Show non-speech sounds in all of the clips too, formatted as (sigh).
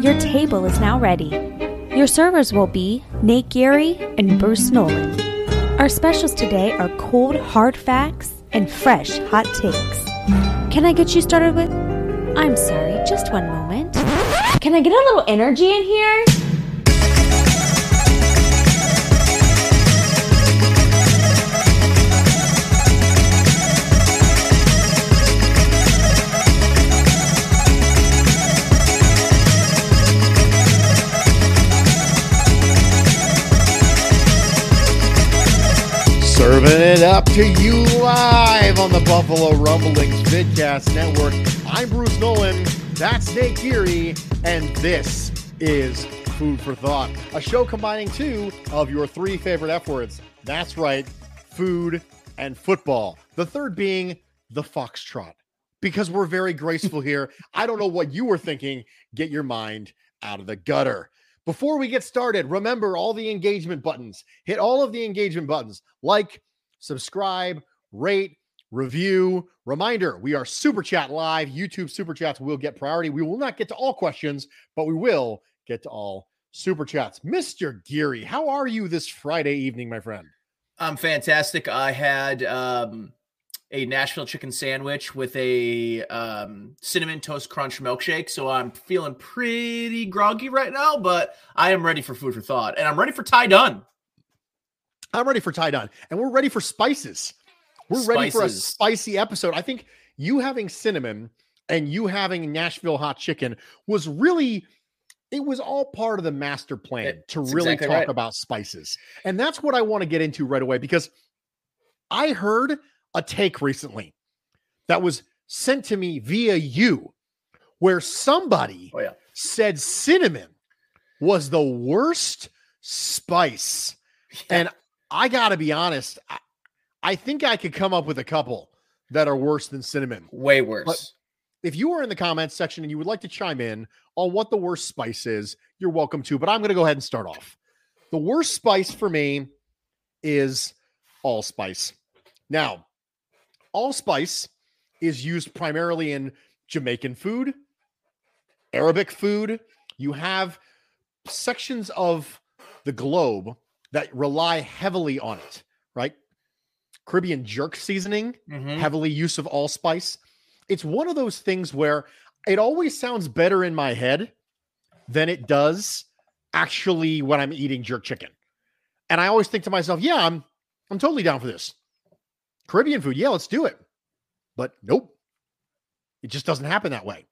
Your table is now ready. Your servers will be Nate Geary and Bruce Nolan. Our specials today are cold hard facts and fresh hot takes. Can I get you started with? I'm sorry, just one moment. Can I get a little energy in here? Serving it up to you live on the Buffalo Rumblings Vidcast Network. I'm Bruce Nolan. That's Nate Geary. And this is Food for Thought, a show combining two of your three favorite F words. That's right, food and football. The third being the foxtrot, because we're very graceful here. I don't know what you were thinking. Get your mind out of the gutter. Before we get started, remember all the engagement buttons. Hit all of the engagement buttons like, subscribe, rate, review. Reminder we are Super Chat live. YouTube Super Chats will get priority. We will not get to all questions, but we will get to all Super Chats. Mr. Geary, how are you this Friday evening, my friend? I'm fantastic. I had um, a Nashville chicken sandwich with a um, cinnamon toast crunch milkshake. So I'm feeling pretty groggy right now, but I am ready for food for thought, and I'm ready for Ty Dunne. I'm ready for Ty Dunne, and we're ready for spices. We're spices. ready for a spicy episode. I think you having cinnamon and you having Nashville hot chicken was really it was all part of the master plan it, to really exactly talk right. about spices. And that's what I want to get into right away because I heard a take recently that was sent to me via you where somebody oh, yeah. said cinnamon was the worst spice. (laughs) Yeah. And I got to be honest, I, I, think I could come up with a couple that are worse than cinnamon. Way worse. But if you are in the comments section and you would like to chime in on what the worst spice is, you're welcome to. But I'm going to go ahead and start off. The worst spice for me is allspice. Now, allspice is used primarily in Jamaican food, Arabic food. You have sections of the globe that rely heavily on it, right? Caribbean jerk seasoning, mm-hmm. heavily use of allspice. It's one of those things where it always sounds better in my head than it does actually when I'm eating jerk chicken. And I always think to myself, yeah, I'm I'm totally down for this. Caribbean food, yeah, let's do it. But nope, it just doesn't happen that way.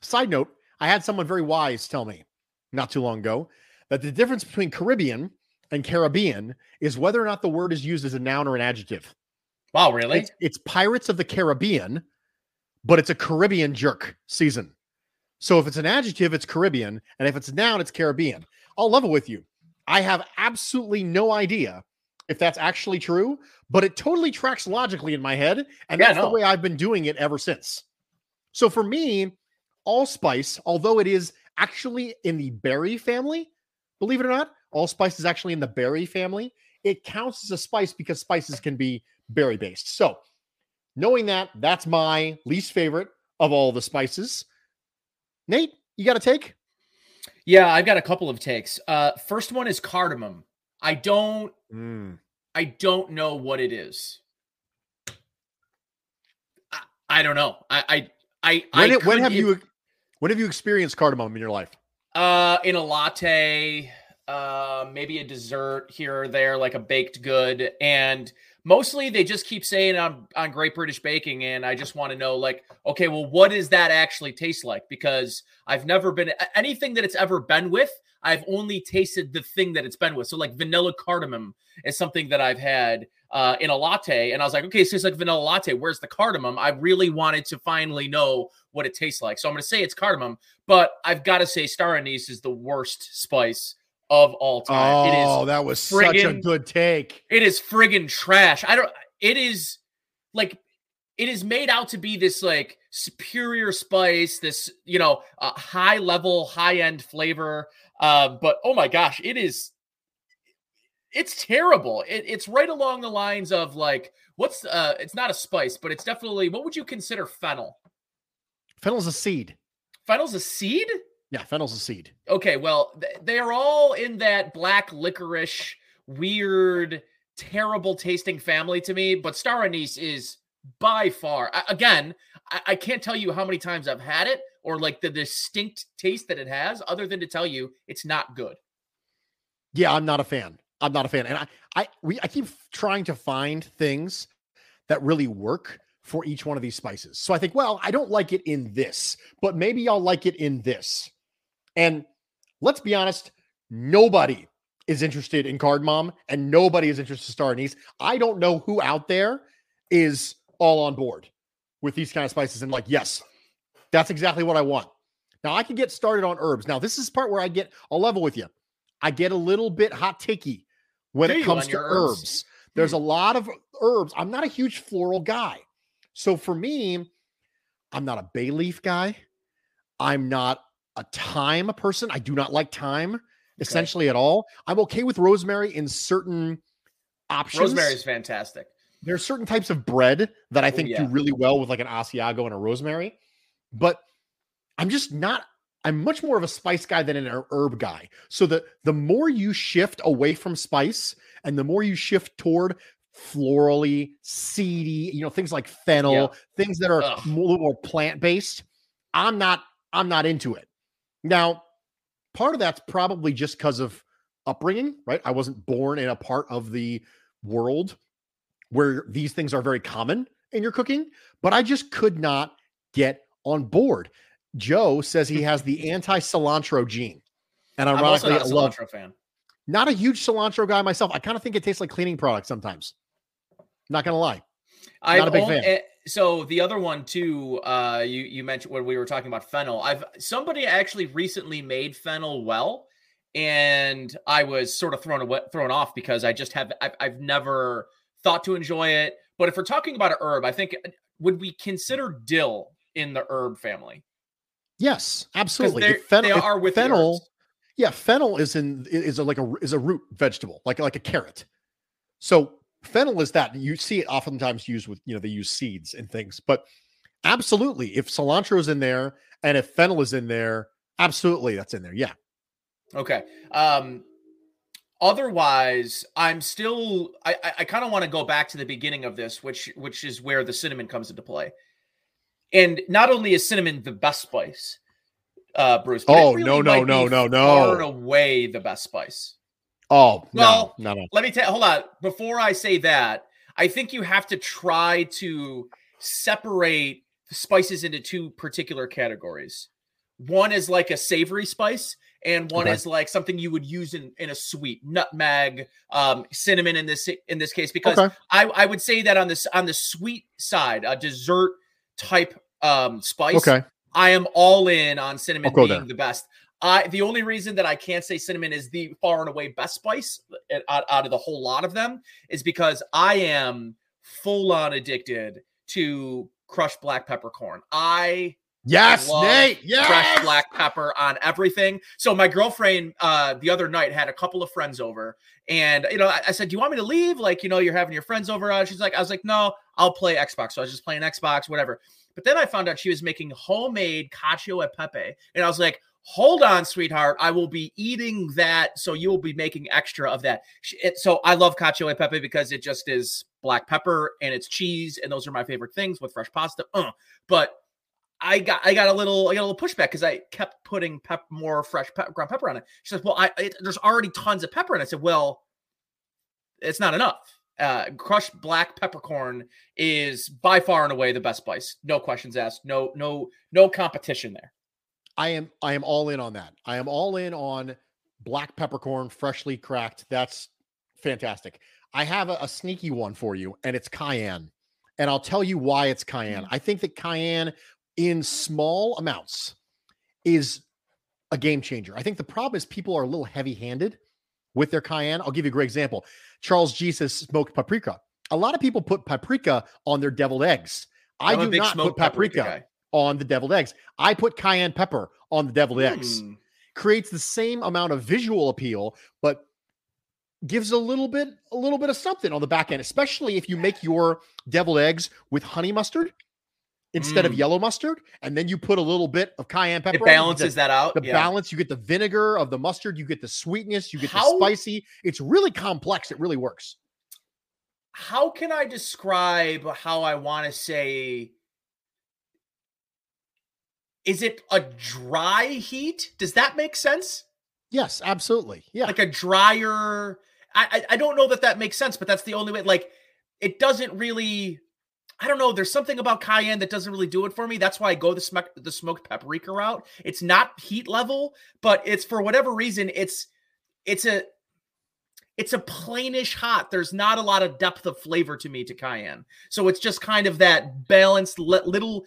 Side note, I had someone very wise tell me not too long ago that the difference between Caribbean and Caribbean is whether or not the word is used as a noun or an adjective. Wow, really? It's, it's Pirates of the Caribbean, but it's a Caribbean jerk season. So if it's an adjective, it's Caribbean, and if it's a noun, it's Caribbean. I'll level with you. I have absolutely no idea if that's actually true, but it totally tracks logically in my head. And yeah, that's the way I've been doing it ever since. So for me, allspice, although it is actually in the berry family, believe it or not, allspice is actually in the berry family. It counts as a spice because spices can be berry based. So knowing that, that's my least favorite of all the spices. Nate, you got a take? Yeah, I've got a couple of takes. Uh, first one is cardamom. I don't mm. I don't know what it is. I, I don't know. I I I, when, I when have you when have you experienced cardamom in your life? Uh in a latte, uh, maybe a dessert here or there, like a baked good, and mostly they just keep saying on on Great British Baking, and I just want to know, like, okay, well, what does that actually taste like? Because I've never been anything that it's ever been with. I've only tasted the thing that it's been with. So like vanilla cardamom is something that I've had uh, in a latte, and I was like, okay, so it's like vanilla latte. Where's the cardamom? I really wanted to finally know what it tastes like, so I'm going to say it's cardamom, but I've got to say star anise is the worst spice of all time. Oh, that was friggin, such a good take. It is friggin' trash. I don't. It is like it is made out to be this like superior spice, this you know uh, high level, high end flavor. Uh, but oh my gosh, it is. It's terrible. It, it's right along the lines of like what's uh it's not a spice, but it's definitely what would you consider fennel? Fennel's a seed. Fennel's a seed? Yeah, fennel's a seed. Okay, well, th- they are all in that black licorice, weird, terrible tasting family to me. But star anise is by far, I, again, I, I can't tell you how many times I've had it or like the distinct taste that it has, other than to tell you it's not good. Yeah, I'm not a fan. I'm not a fan, and I, I, we, I keep trying to find things that really work for each one of these spices. So I think, well, I don't like it in this, but maybe I'll like it in this. And let's be honest, nobody is interested in cardamom and nobody is interested in star anise. I don't know who out there is all on board with these kind of spices and like, yes, that's exactly what I want. Now I can get started on herbs. Now this is part where I get a level with you. I get a little bit hot ticky when Do it comes to herbs. herbs. There's hmm. a lot of herbs. I'm not a huge floral guy. So for me, I'm not a bay leaf guy. I'm not a thyme person. I do not like thyme okay. essentially at all. I'm okay with rosemary in certain options. Rosemary is fantastic. There are certain types of bread that I oh, think yeah. do really well with like an Asiago and a rosemary, but I'm just not. I'm much more of a spice guy than an herb guy. So the the more you shift away from spice and the more you shift toward florally, seedy, you know, things like fennel, yeah. things that are Ugh. little more plant based. I'm not. I'm not into it. Now, part of that's probably just because of upbringing, right? I wasn't born in a part of the world where these things are very common in your cooking, but I just could not get on board. Joe says he (laughs) has the anti cilantro gene. And ironically, I'm also not a cilantro fan. Not a huge cilantro guy myself. I kind of think it tastes like cleaning products sometimes. Not gonna lie. I'm not a big fan. Eh, so the other one too, uh, you you mentioned when we were talking about fennel. I've somebody actually recently made fennel well, and I was sort of thrown away, thrown off because I just have I've, I've never thought to enjoy it. But if we're talking about a herb, I think uh, would we consider dill in the herb family? Yes, absolutely. Fennel, they are with fennel. Yeah, fennel is in is a, like a is a root vegetable, like like a carrot. So fennel is that you see it oftentimes used with you know they use seeds and things but absolutely if cilantro is in there and if fennel is in there absolutely that's in there yeah okay um otherwise i'm still i i, I kind of want to go back to the beginning of this which which is where the cinnamon comes into play and not only is cinnamon the best spice uh bruce oh really no no no no no far away the best spice Oh, well, no, no, no. Let me tell. Hold on. Before I say that, I think you have to try to separate spices into two particular categories. One is like a savory spice, and one okay. is like something you would use in, in a sweet nutmeg, um, cinnamon in this in this case. Because okay. I, I would say that on this on the sweet side, a dessert type um, spice. Okay. I am all in on cinnamon being there. the best. I the only reason that I can't say cinnamon is the far and away best spice eh, out, out of the whole lot of them is because I am full on addicted to crushed black peppercorn. I Yes, Nate. Yes. Fresh black pepper on everything. So my girlfriend uh the other night had a couple of friends over, and you know, I, I said, "Do you want me to leave? Like, you know, you're having your friends over." Uh, she's like, "I was like, no, I'll play Xbox." So I was just playing Xbox, whatever. But then I found out she was making homemade cacio e pepe, and I was like, hold on, sweetheart. I will be eating that. So you will be making extra of that. So I love cacio e pepe because it just is black pepper and it's cheese. And those are my favorite things with fresh pasta. Uh, but I got I got a little I got a little pushback because I kept putting pep more fresh ground pepper on it. She says, "Well, I it, there's already tons of pepper," and I said, "Well, it's not enough. Uh, crushed black peppercorn is by far and away the best spice. No questions asked. No no no competition there. I am I am all in on that. I am all in on black peppercorn, freshly cracked. That's fantastic. I have a, a sneaky one for you, and it's cayenne. And I'll tell you why it's cayenne. I think that cayenne in small amounts is a game changer. I think the problem is people are a little heavy handed with their cayenne. I'll give you a great example. Charles Jesus smoked paprika. A lot of people put paprika on their deviled eggs. I I'm a do not put smoked paprika, on the deviled eggs. I put cayenne pepper on the deviled eggs. Hmm. Creates the same amount of visual appeal, but gives a little bit a little bit of something on the back end, especially if you make your deviled eggs with honey mustard instead of Mm. yellow mustard, and then you put a little bit of cayenne pepper. It on you get balances that out. the yeah. balance. You get the vinegar of the mustard, you get the sweetness, you get How- the spicy. It's really complex. It really works. How can I describe how I want to say? Is it a dry heat? Does that make sense? Yes, absolutely. Yeah. like a drier. I, I I don't know that that makes sense, but that's the only way. Like, it doesn't really. I don't know. There's something about cayenne that doesn't really do it for me. That's why I go the smoke the smoked paprika route. It's not heat level, but it's for whatever reason. It's it's a it's a plainish hot. There's not a lot of depth of flavor to me to cayenne. So it's just kind of that balanced li- little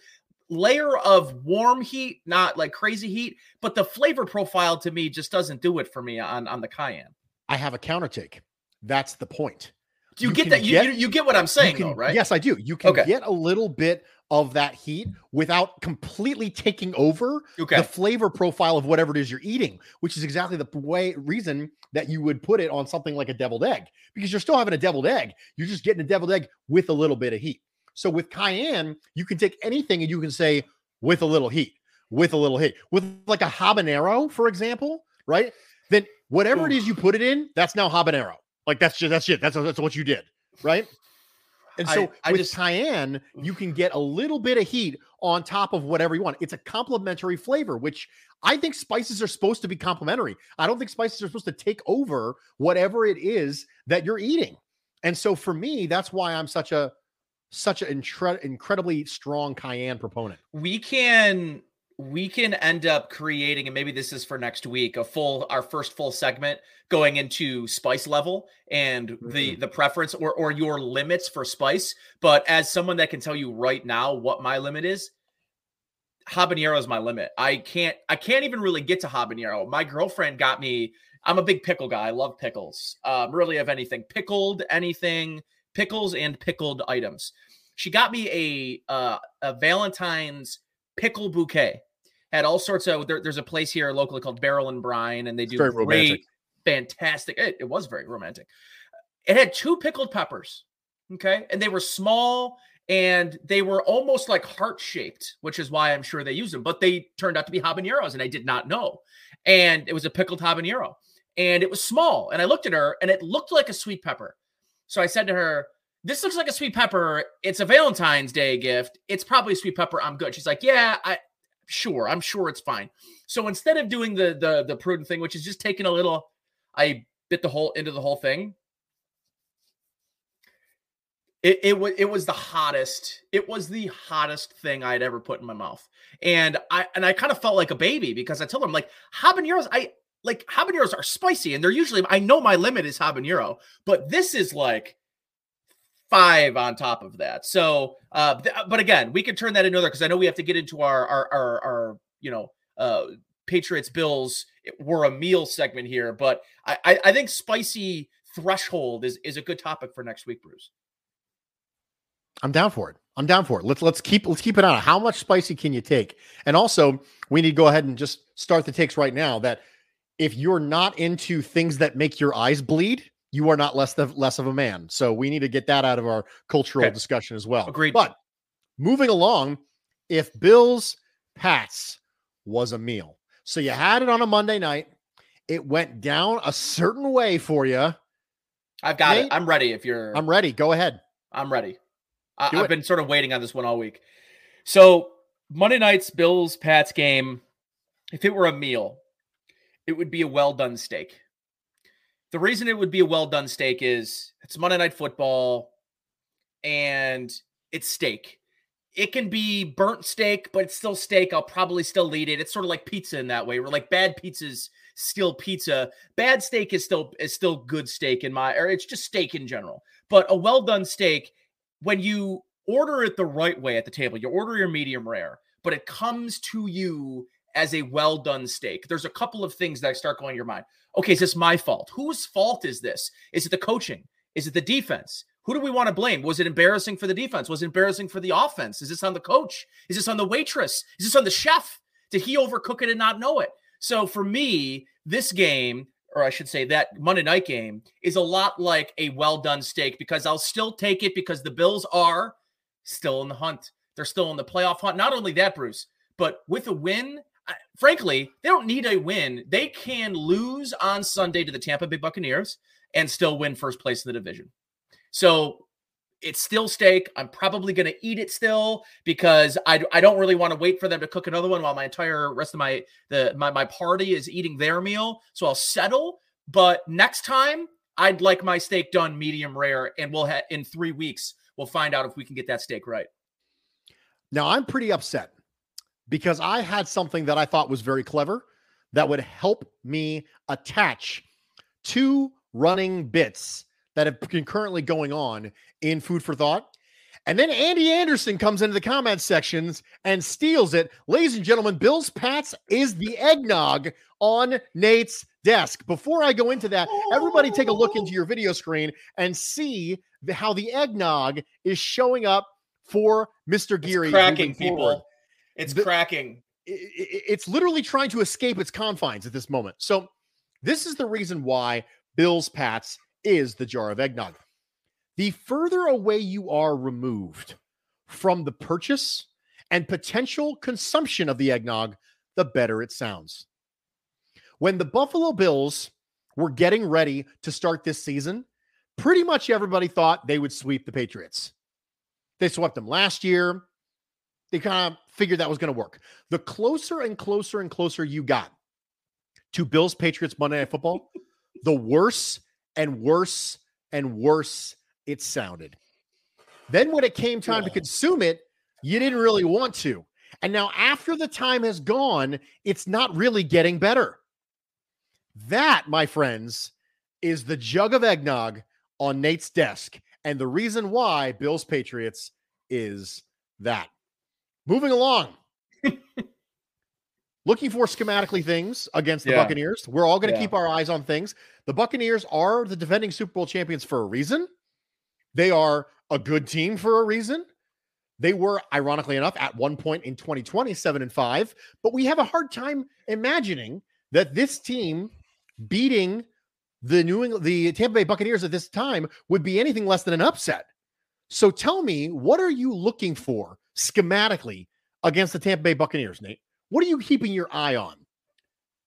layer of warm heat, not like crazy heat, but the flavor profile to me just doesn't do it for me on on the cayenne. I have a counter take. That's the point. Do you, You get that? You, get- you you get what I'm saying, can, though, right? Yes, I do. You can Okay. get a little bit of that heat without completely taking over Okay. the flavor profile of whatever it is you're eating, which is exactly the way reason that you would put it on something like a deviled egg because you're still having a deviled egg. You're just getting a deviled egg with a little bit of heat. So with cayenne, you can take anything and you can say with a little heat, with a little heat, with like a habanero, for example, right? Then whatever it is you put it in, that's now habanero. Like that's just that's it. That's that's what you did, right? And I- so I with just- cayenne, mm. you can get a little bit of heat on top of whatever you want. It's a complementary flavor, which I think spices are supposed to be complementary. I don't think spices are supposed to take over whatever it is that you're eating. And so for me, that's why I'm such a such an incre- incredibly strong cayenne proponent. we can we can end up creating and maybe this is for next week a full our first full segment going into spice level and the Mm-hmm. the preference or or your limits for spice. But as someone that can tell you right now what my limit is habanero is my limit. I can't i can't even really get to habanero. My girlfriend got me i'm a big pickle guy. I love pickles. Um really of anything pickled anything pickles and pickled items. She got me a uh, a valentine's pickle bouquet. Had all sorts of there, there's a place here locally called Barrel and Brine, and they do very great, romantic. fantastic. It, it was very romantic. It had two pickled peppers, okay, and they were small and they were almost like heart shaped, which is why I'm sure they used them. But they turned out to be habaneros, and I did not know. And it was a pickled habanero, and it was small. And I looked at her, and it looked like a sweet pepper. So I said to her, this looks like a sweet pepper. It's a Valentine's Day gift. It's probably a sweet pepper. I'm good. She's like, yeah, I sure. I'm sure it's fine. So instead of doing the the the prudent thing, which is just taking a little, I bit the whole into the whole thing. It it was it was the hottest. It was the hottest thing I'd ever put in my mouth, and I and I kind of felt like a baby because I told them like habaneros. I like habaneros are spicy, and they're usually. I know my limit is habanero, but this is like five on top of that. So, uh, th- but again, we can turn that into other because I know we have to get into our our our, our you know uh Patriots Bills. We're a meal segment here, but I, I I think spicy threshold is is a good topic for next week, Bruce. I'm down for it. I'm down for it. Let's let's keep let's keep it on. How much spicy can you take? And also, we need to go ahead and just start the takes right now. That if you're not into things that make your eyes bleed, you are not less of less of a man. So we need to get that out of our cultural Okay. discussion as well. Agreed. But moving along, if Bills Pats was a meal, so you had it on a Monday night, it went down a certain way for you. I've got Nate? it. I'm ready. If you're, I'm ready. Go ahead. I'm ready. I, I've it. been sort of waiting on this one all week. So Monday night's Bills Pats game, if it were a meal, it would be a well done steak. The reason it would be a well done steak is it's Monday night football and it's steak. It can be burnt steak, but it's still steak. I'll probably still eat it. It's sort of like pizza in that way. We're like bad pizzas still pizza. Bad steak is still is still good steak in my or it's just steak in general. But a well done steak, when you order it the right way at the table, you order your medium rare, but it comes to you as a well done steak. There's a couple of things that start going in your mind. Okay, is this my fault? Whose fault is this? Is it the coaching? Is it the defense? Who do we want to blame? Was it embarrassing for the defense? Was it embarrassing for the offense? Is this on the coach? Is this on the waitress? Is this on the chef? Did he overcook it and not know it? So for me, this game, or I should say that Monday night game, is a lot like a well done steak because I'll still take it because the Bills are still in the hunt. They're still in the playoff hunt. Not only that, Bruce, but with a win, frankly, they don't need a win. They can lose on Sunday to the Tampa Bay Buccaneers and still win first place in the division. So it's still steak. I'm probably going to eat it still because I, I don't really want to wait for them to cook another one while my entire rest of my the my, my party is eating their meal. So I'll settle. But next time, I'd like my steak done medium rare, and we'll have in three weeks we'll find out if we can get that steak right. Now I'm pretty upset because I had something that I thought was very clever that would help me attach two running bits that have been currently going on in Food for Thought. And then Andy Anderson comes into the comment sections and steals it. Ladies and gentlemen, Bill's Pats is the eggnog on Nate's desk. Before I go into that, everybody take a look into your video screen and see the, how the eggnog is showing up for Mr. Geary. It's cracking, people. It's the, cracking. It, it's literally trying to escape its confines at this moment. So, this is the reason why Bill's Pats is the jar of eggnog. The further away you are removed from the purchase and potential consumption of the eggnog, the better it sounds. When the Buffalo Bills were getting ready to start this season, pretty much everybody thought they would sweep the Patriots. They swept them last year. They kind of figured that was going to work. The closer and closer and closer you got to Bills Patriots Monday Night Football, the worse and worse and worse it sounded. Then when it came time to consume it, you didn't really want to. And now, after the time has gone, it's not really getting better. That, my friends, is the jug of eggnog on Nate's desk. And the reason why Bills Patriots is that. Moving along. (laughs) looking for schematically things against the yeah. Buccaneers. We're all going to yeah. keep our eyes on things. The Buccaneers are the defending Super Bowl champions for a reason. They are a good team for a reason. They were, ironically enough, at one point in 2020, seven and five. But we have a hard time imagining that this team beating the New England, the Tampa Bay Buccaneers at this time would be anything less than an upset. So tell me, what are you looking for schematically against the Tampa Bay Buccaneers, Nate? What are you keeping your eye on?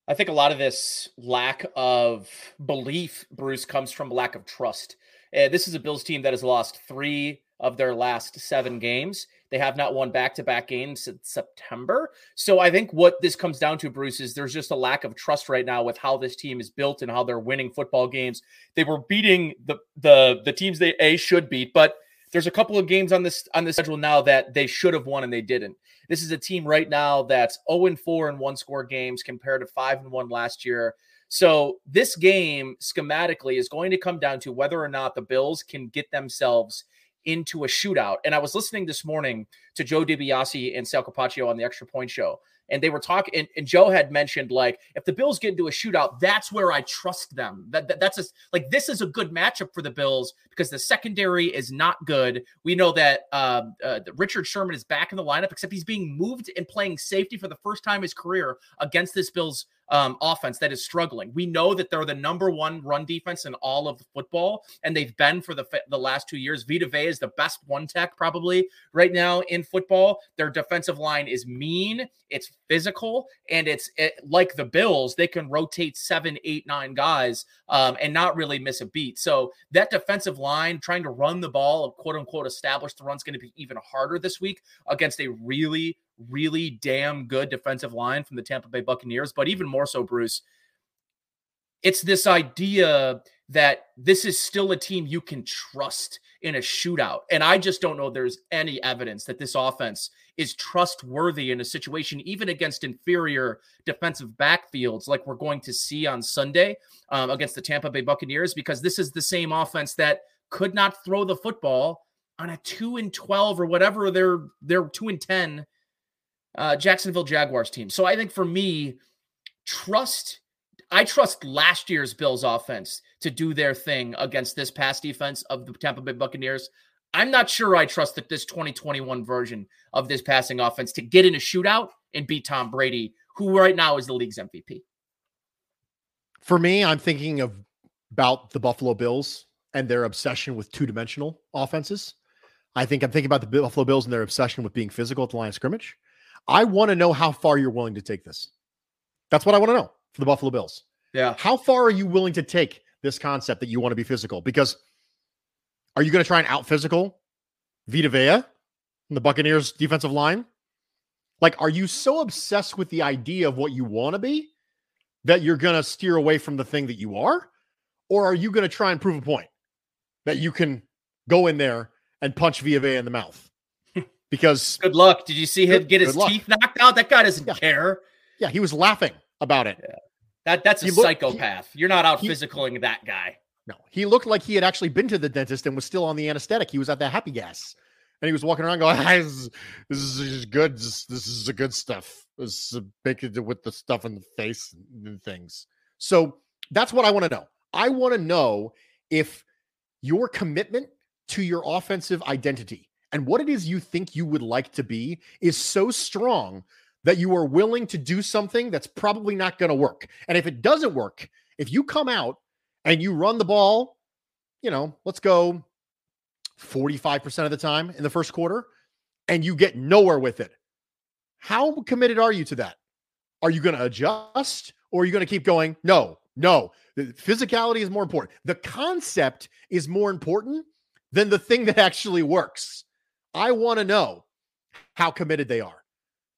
I think a lot of this lack of belief, Bruce, comes from lack of trust. Uh, this is a Bills team that has lost three of their last seven games. They have not won back to back games since September. So I think what this comes down to, Bruce, is there's just a lack of trust right now with how this team is built and how they're winning football games. They were beating the the the teams they a should beat, but there's a couple of games on this on the schedule now that they should have won and they didn't. This is a team right now that's 0 and 4 in one score games compared to 5 and 1 last year. So this game schematically is going to come down to whether or not the Bills can get themselves into a shootout. And I was listening this morning to Joe DiBiase and Sal Capaccio on the Extra Point Show, and they were talking. And, and, Joe had mentioned like if the Bills get into a shootout, that's where I trust them. That, that that's a, like this is a good matchup for the Bills because the secondary is not good. We know that uh, uh, Richard Sherman is back in the lineup, except he's being moved and playing safety for the first time in his career against this Bills um, offense that is struggling. We know that they're the number one run defense in all of football, and they've been for the the last two years. Vita Vea is the best one tech probably right now in football. Their defensive line is mean, it's physical, and it's it, like the Bills. They can rotate seven, eight, nine guys um, and not really miss a beat. So that defensive line trying to run the ball, quote unquote, establish the run's going to be even harder this week against a really really damn good defensive line from the Tampa Bay Buccaneers, but even more so, Bruce, it's this idea that this is still a team you can trust in a shootout. And I just don't know there's any evidence that this offense is trustworthy in a situation, even against inferior defensive backfields, like we're going to see on Sunday um, against the Tampa Bay Buccaneers, because this is the same offense that could not throw the football on a two and 12 or whatever they're, they're two and 10 uh, Jacksonville Jaguars team. So I think for me, trust I trust last year's Bills offense to do their thing against this pass defense of the Tampa Bay Buccaneers. I'm not sure I trust that this 2021 version of this passing offense to get in a shootout and beat Tom Brady, who right now is the league's MVP. For me, I'm thinking of about the Buffalo Bills and their obsession with two-dimensional offenses. I think I'm thinking about the Buffalo Bills and their obsession with being physical at the line of scrimmage. I want to know how far you're willing to take this. That's what I want to know for the Buffalo Bills. Yeah. How far are you willing to take this concept that you want to be physical? Because are you going to try and out physical Vita Vea and the Buccaneers defensive line? Like, are you so obsessed with the idea of what you want to be that you're going to steer away from the thing that you are? Or are you going to try and prove a point that you can go in there and punch Vita Vea in the mouth? Because good luck. Did you see him get his teeth knocked out? That guy doesn't yeah. care. Yeah, he was laughing about it. Yeah. That that's a He looked- psychopath. You're not out he- physicaling that guy. No, he looked like he had actually been to the dentist and was still on the anesthetic. He was at the happy gas, and he was walking around going, (laughs) "Ah, "This is, this is good. This, this is the good stuff. This is big with the stuff in the face and things." So that's what I want to know. I want to know if your commitment to your offensive identity and what it is you think you would like to be is so strong that you are willing to do something that's probably not going to work. And if it doesn't work, if you come out and you run the ball, you know, let's go 45% of the time in the first quarter and you get nowhere with it. How committed are you to that? Are you going to adjust or are you going to keep going? No, no. The physicality is more important. The concept is more important than the thing that actually works. I want to know how committed they are.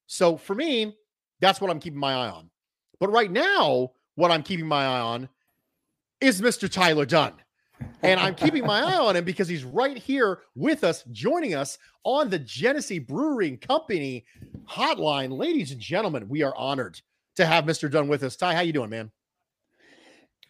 So for me, that's what I'm keeping my eye on. But right now, what I'm keeping my eye on is Mr. Tyler Dunne. And I'm keeping my eye on him because he's right here with us, joining us on the Genesee Brewing Company hotline. Ladies and gentlemen, we are honored to have Mr. Dunne with us. Ty, how you doing, man?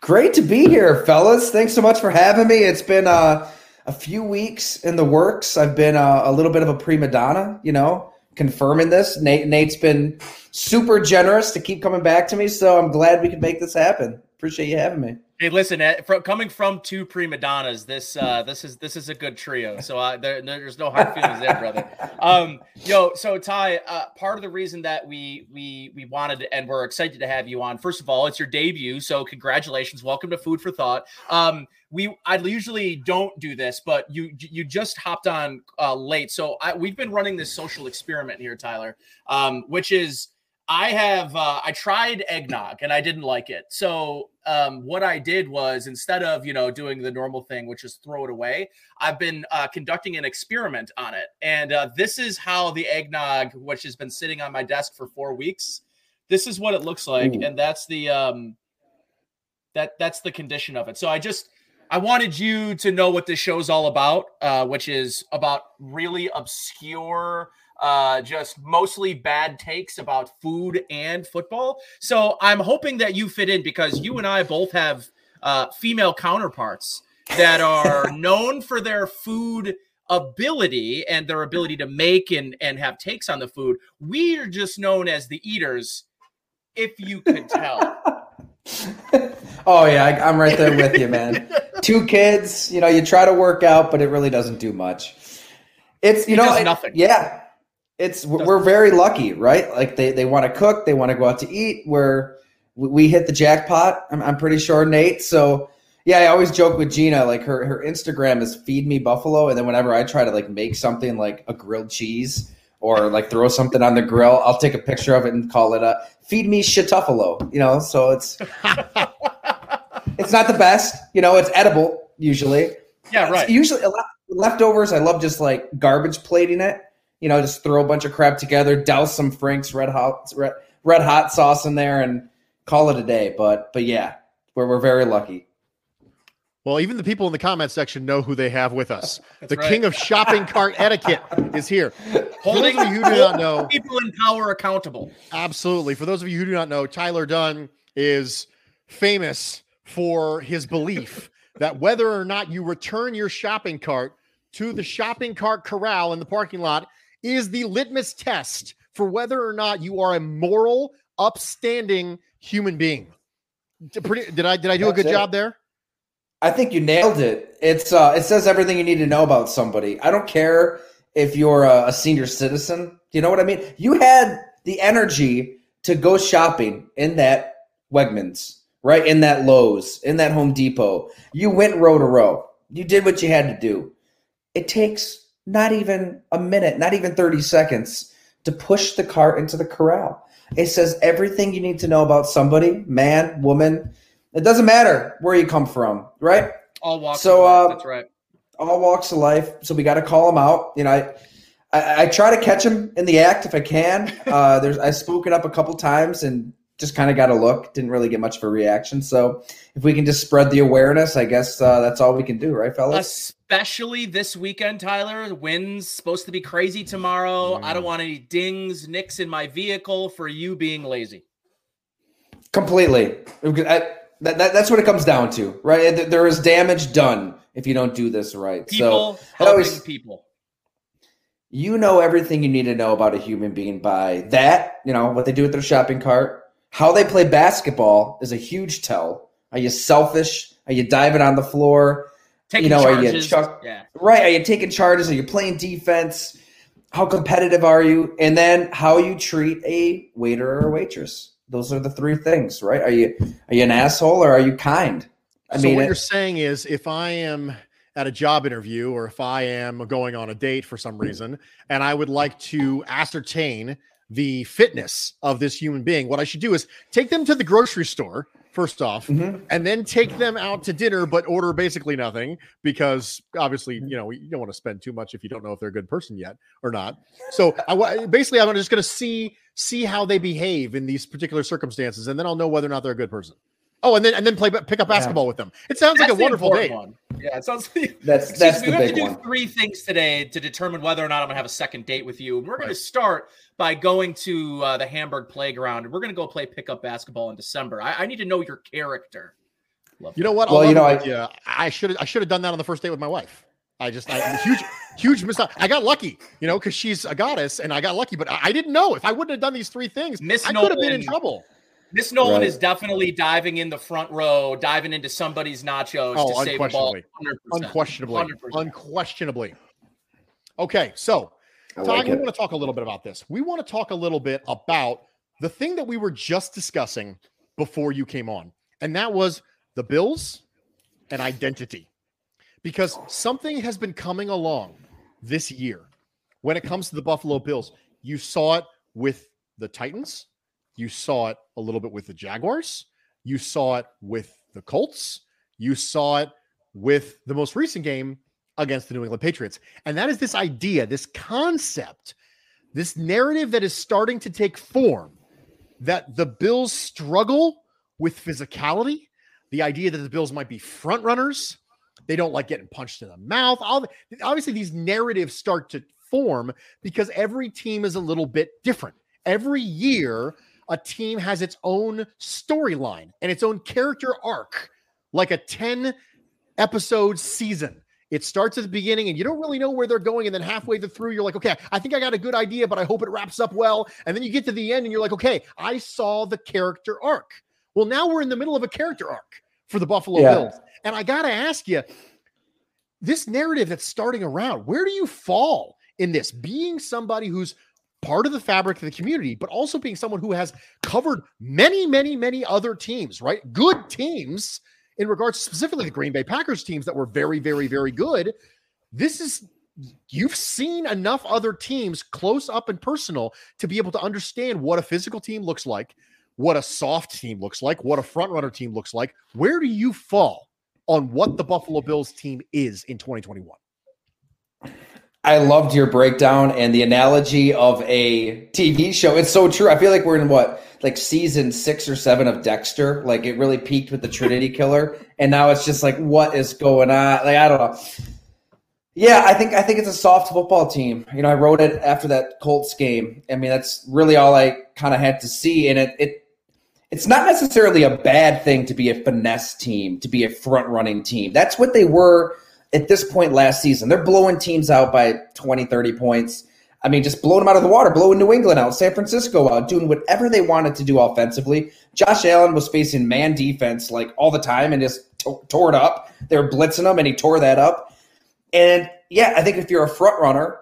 Great to be here, fellas. Thanks so much for having me. It's been uh, a few weeks in the works. I've been uh, a little bit of a prima donna, you know, confirming this. Nate, Nate's been super generous to keep coming back to me, so I'm glad we could make this happen. Appreciate you having me. Hey, listen, eh, from, coming from two prima donnas, this uh, this is this is a good trio. So uh, there, there's no hard feelings there, brother. Um, yo, so Ty, uh, part of the reason that we we we wanted and we're excited to have you on. First of all, it's your debut, so congratulations. Welcome to Food for Thought. Um, we I usually don't do this, but you you just hopped on uh, late, so I, we've been running this social experiment here, Tyler, um, which is. I have uh, I tried eggnog and I didn't like it. So um, what I did was instead of you know doing the normal thing, which is throw it away, I've been uh, conducting an experiment on it, and uh, this is how the eggnog, which has been sitting on my desk for four weeks, this is what it looks like, Ooh. and that's the um, that that's the condition of it. So I just I wanted you to know what this show's all about, uh, which is about really obscure uh, just mostly bad takes about food and football. So I'm hoping that you fit in because you and I both have uh, female counterparts that are (laughs) known for their food ability and their ability to make and, and have takes on the food. We are just known as the eaters, if you could tell. (laughs) oh yeah, I, I'm right there with you, man. (laughs) Two kids, you know, you try to work out, but it really doesn't do much. It's you It know, it- nothing. yeah, it's we're we're very lucky, right? Like they they want to cook, they want to go out to eat. Where we- we hit the jackpot. I'm, I'm pretty sure, Nate. So yeah, I always joke with Gina. Like her her Instagram is feed me buffalo, and then whenever I try to like make something like a grilled cheese or like throw something on the grill, I'll take a picture of it and call it a feed me shituffalo. You know, so it's (laughs) it's not the best. You know, it's edible usually. yeah, It's right. usually leftovers. I love just like garbage plating it. you know, just throw a bunch of crap together, douse some Frank's red hot red, red hot sauce in there, and call it a day. But but yeah, we're we're very lucky. Well, even the people in the comment section know who they have with us. (laughs) the right. king of shopping cart (laughs) etiquette is here. Holding For those of you who do not know, (laughs) people in power accountable. absolutely. For those of you who do not know, Tyler Dunne is famous for his belief that whether or not you return your shopping cart to the shopping cart corral in the parking lot is the litmus test for whether or not you are a moral, upstanding human being. Did I did I do a good it. job there? I think you nailed it. It's uh, it says everything you need to know about somebody. I don't care if you're a, a senior citizen. Do you know what I mean? You had the energy to go shopping in that Wegmans, right? In that Lowe's, in that Home Depot. You went row to row. You did what you had to do. It takes not even a minute, not even 30 seconds to push the cart into the corral. It says everything you need to know about somebody, man, woman. It doesn't matter where you come from, right? All walks. So, of life, uh, that's right. all walks of life. So we got to call them out. You know, I, I, I try to catch them in the act if I can. (laughs) Uh, there's I spoke it up a couple times and just kind of got a look. Didn't really get much of a reaction. So if we can just spread the awareness, I guess uh, that's all we can do, right, fellas? Especially this weekend, Tyler. Wind's supposed to be crazy tomorrow. I Mm. don't want any dings, nicks in my vehicle for you being lazy. Completely. I, that, that, that's what it comes down to, right? There- is damage done if you don't do this right. People so helping always- people. you know everything you need to know about a human being by that, you know, what they do with their shopping cart. How they play basketball is a huge tell. Are you selfish? Are you diving on the floor? Taking know, are you chuck- yeah. Right? Are you taking charges? Are you playing defense? How competitive are you? And then how you treat a waiter or a waitress. Those are the three things, right? Are you are you an asshole or are you kind? I so mean, what it- you're saying is if I am at a job interview or if I am going on a date for some reason and I would like to ascertain the fitness of this human being, what I should do is take them to the grocery store first off Mhm. and then take them out to dinner but order basically nothing because obviously you know you don't want to spend too much if you don't know if they're a good person yet or not. So i basically i'm just going to see see how they behave in these particular circumstances and then i'll know whether or not they're a good person oh and then and then play pick up Yeah. basketball with them it sounds like a wonderful important date one. Yeah, it sounds (laughs) like that's Excuse that's me, the we have to do one. three things today to determine whether or not I'm gonna have a second date with you. And we're gonna Right. start by going to uh, the Hamburg playground, and we're gonna go play pickup basketball in December. I, I need to know your character. Love you know what Well, I'll you know, it i should i should have done that on the first date with my wife I just I huge huge mistake. I got lucky, you know, because she's a goddess, and I got lucky. But I, I didn't know if I wouldn't have done these three things, Miss I could have been in trouble. Miss Nolan Right. is definitely diving in the front row, diving into somebody's nachos Oh, to save the ball. unquestionably. 100%. Unquestionably, 100%. unquestionably. Okay, so I Todd, like we want to talk a little bit about this. We want to talk a little bit about the thing that we were just discussing before you came on, and that was the Bills and identity. Because something has been coming along this year when it comes to the Buffalo Bills. You saw it with the Titans, you saw it a little bit with the Jaguars, you saw it with the Colts, you saw it with the most recent game against the New England Patriots. And that is this idea, this concept, this narrative that is starting to take form that the Bills struggle with physicality, the idea that the Bills might be front runners, they don't like getting punched in the mouth. All obviously these narratives start to form because every team is a little bit different. Every year a team has its own storyline and its own character arc, like a 10 episode season. It starts at the beginning and you don't really know where they're going. And then halfway through, you're like, okay, I think I got a good idea, but I hope it wraps up well. And then you get to the end and you're like, okay, I saw the character arc. Well, now we're in the middle of a character arc for the Buffalo Yeah. Bills. And I got to ask you this narrative that's starting around, where do you fall in this? Being somebody who's part of the fabric of the community, but also being someone who has covered many, many, many other teams, right? Good teams in regards specifically the Green Bay Packers teams that were very, very, very good. This is you've seen enough other teams close up and personal to be able to understand what a physical team looks like, what a soft team looks like, what a front runner team looks like. Where do you fall on what the Buffalo Bills team is in 2021? I loved your breakdown and the analogy of a TV show. It's so true. I feel like we're in what, like season six or seven of Dexter. Like it really peaked with the Trinity Killer, and now it's just like, what is going on? Like I don't know. Yeah, I think I think it's a soft football team. You know, I wrote it after that Colts game. I mean, that's really all I kind of had to see, and it it it's not necessarily a bad thing to be a finesse team, to be a front running team. That's what they were at this point last season. They're blowing teams out by 20, 30 points. I mean, just blowing them out of the water, blowing New England out, San Francisco out, doing whatever they wanted to do offensively. Josh Allen was facing man defense like all the time and just t- tore it up. They were blitzing him, and he tore that up. And yeah, I think if you're a front runner,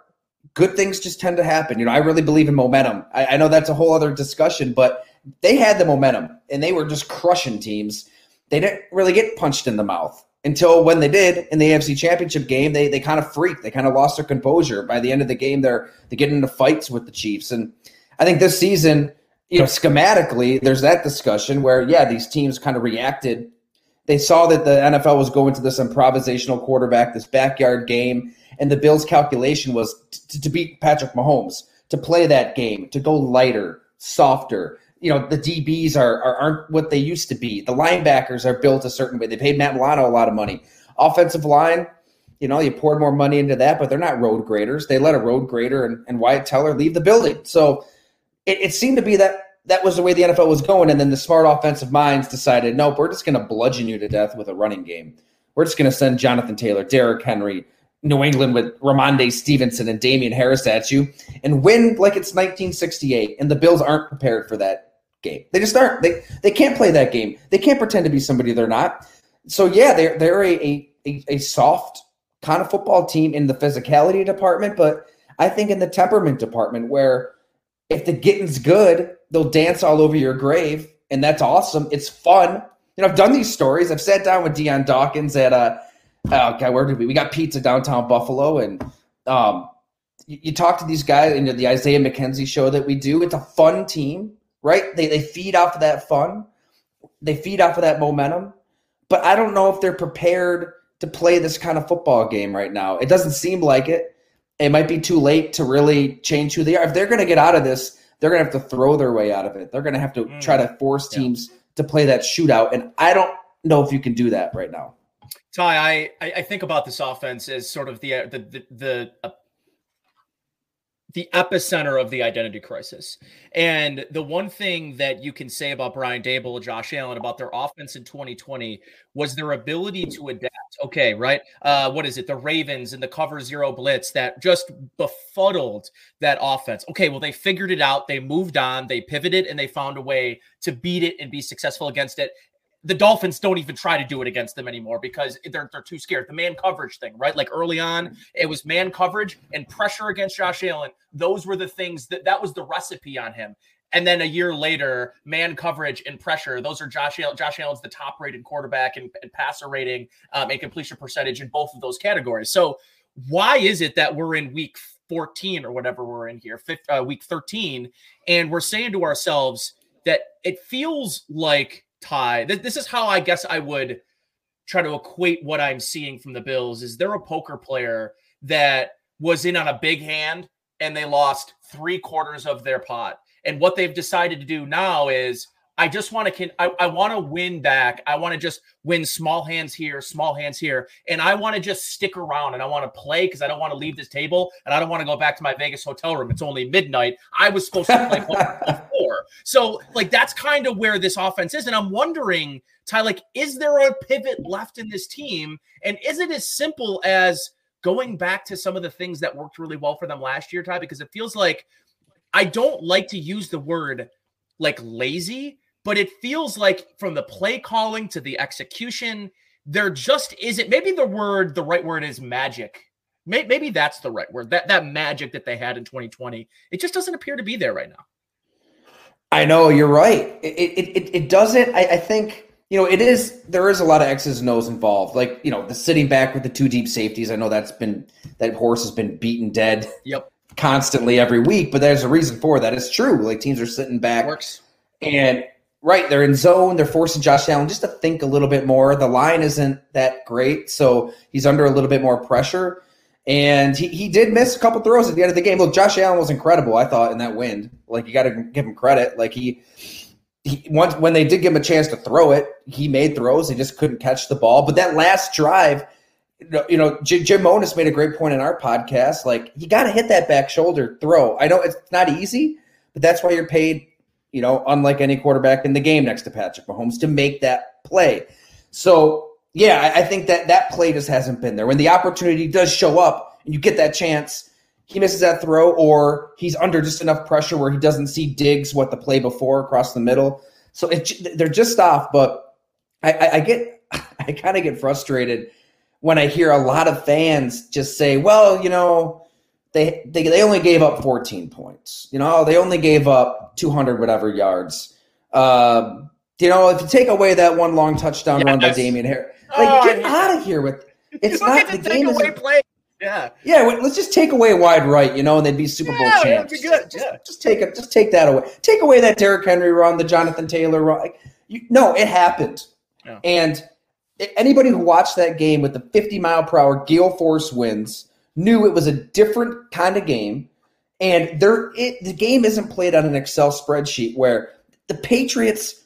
good things just tend to happen. You know, I really believe in momentum. I, I know that's a whole other discussion, but they had the momentum and they were just crushing teams. They didn't really get punched in the mouth until when they did in the AFC Championship game. They they kind of freaked. They kind of lost their composure. By the end of the game, they're they get into fights with the Chiefs. And I think this season, you know, schematically, there's that discussion where yeah, these teams kind of reacted they saw that the NFL was going to this improvisational quarterback, this backyard game, and the Bills' calculation was t- to beat Patrick Mahomes, to play that game, to go lighter, softer. You know, the DBs are, are aren't what they used to be. The linebackers are built a certain way. They paid Matt Milano a lot of money. Offensive line, you know, you poured more money into that, but they're not road graders. They let a road grader and, and Wyatt Teller leave the building. So it, it seemed to be that that was the way the NFL was going. And then the smart offensive minds decided, nope, we're just going to bludgeon you to death with a running game. We're just going to send Jonathan Taylor, Derrick Henry, New England with Rhamondre Stevenson and Damien Harris at you and win like it's 1968. And the Bills aren't prepared for that game. They just aren't. They they can't play that game. They can't pretend to be somebody they're not. So yeah, they're they're a a, a soft kind of football team in the physicality department, but I think in the temperament department where if the getting's good, they'll dance all over your grave, and that's awesome. It's fun. You know, I've done these stories. I've sat down with Dion Dawkins at uh oh god, where did we? We got pizza downtown Buffalo, and um, you, you talk to these guys in the Isaiah McKenzie show that we do. It's a fun team, right? They they feed off of that fun. They feed off of that momentum. But I don't know if they're prepared to play this kind of football game right now. It doesn't seem like it. It might be too late to really change who they are. If they're going to get out of this, they're going to have to throw their way out of it. They're going to have to mm. try to force teams yeah. to play that shootout. And I don't know if you can do that right now. Ty, I, I think about this offense as sort of the the the, the uh, the epicenter of the identity crisis. And the one thing that you can say about Brian Daboll Josh Allen about their offense in 2020 was their ability to adapt. Okay, right? Uh, what is it? The Ravens and the cover zero blitz that just befuddled that offense. Okay, well, they figured it out. They moved on, they pivoted, and they found a way to beat it and be successful against it the Dolphins don't even try to do it against them anymore because they're they're too scared. The man coverage thing, right? Like early on, it was man coverage and pressure against Josh Allen. Those were the things that that was the recipe on him. And then a year later, man coverage and pressure. Those are Josh Allen. Josh Allen's the top rated quarterback and, and passer rating um, and completion percentage in both of those categories. So why is it that we're in week 14 or whatever we're in here, fifth, uh, week 13, and we're saying to ourselves that it feels like Ty. This is how I guess I would try to equate what I'm seeing from the Bills. Is there a poker player that was in on a big hand and they lost three quarters of their pot? And what they've decided to do now is I just want to can I, I want to win back. I want to just win small hands here, small hands here. And I want to just stick around and I want to play because I don't want to leave this table and I don't want to go back to my Vegas hotel room. It's only midnight. I was supposed to play (laughs) before. So like that's kind of where this offense is. And I'm wondering, Ty, like, is there a pivot left in this team? And is it as simple as going back to some of the things that worked really well for them last year, Ty? Because it feels like I don't like to use the word like lazy but it feels like from the play calling to the execution, there just isn't. Maybe the word, the right word is magic. Maybe that's the right word. That that magic that they had in 2020, it just doesn't appear to be there right now. I know you're right. It it it, it doesn't. I, I think you know it is. There is a lot of X's and O's involved. Like you know the sitting back with the two deep safeties. I know that's been that horse has been beaten dead. Yep. Constantly every week, but there's a reason for that. It's true. Like teams are sitting back. Works. And Right, they're in zone. They're forcing Josh Allen just to think a little bit more. The line isn't that great, so he's under a little bit more pressure. And he, he did miss a couple throws at the end of the game. Look, Josh Allen was incredible, I thought, in that wind. Like you got to give him credit. Like he, he once when they did give him a chance to throw it, he made throws. He just couldn't catch the ball. But that last drive, you know, Jim Monos made a great point in our podcast. Like you got to hit that back shoulder throw. I know it's not easy, but that's why you're paid. You know, unlike any quarterback in the game next to Patrick Mahomes, to make that play. So yeah, I think that that play just hasn't been there. When the opportunity does show up and you get that chance, he misses that throw, or he's under just enough pressure where he doesn't see Diggs what the play before across the middle. So it, they're just off. But I, I, I get, (laughs) I kind of get frustrated when I hear a lot of fans just say, "Well, you know, they they they only gave up 14 points. You know, they only gave up 200 whatever yards." Um, you know, if you take away that one long touchdown yes. run by Damien Harris, like oh, get out of here with it's not the game away is, play. Yeah, yeah. Let's just take away wide right, you know, and they'd be Super Bowl yeah, champs. Be good. Just, yeah. just, just take it. Just take that away. Take away that Derrick Henry run, the Jonathan Taylor run. Like, you, no, it happened. Yeah. And anybody who watched that game with the 50 mile per hour gale force winds knew it was a different kind of game. And there, it, the game isn't played on an Excel spreadsheet where the Patriots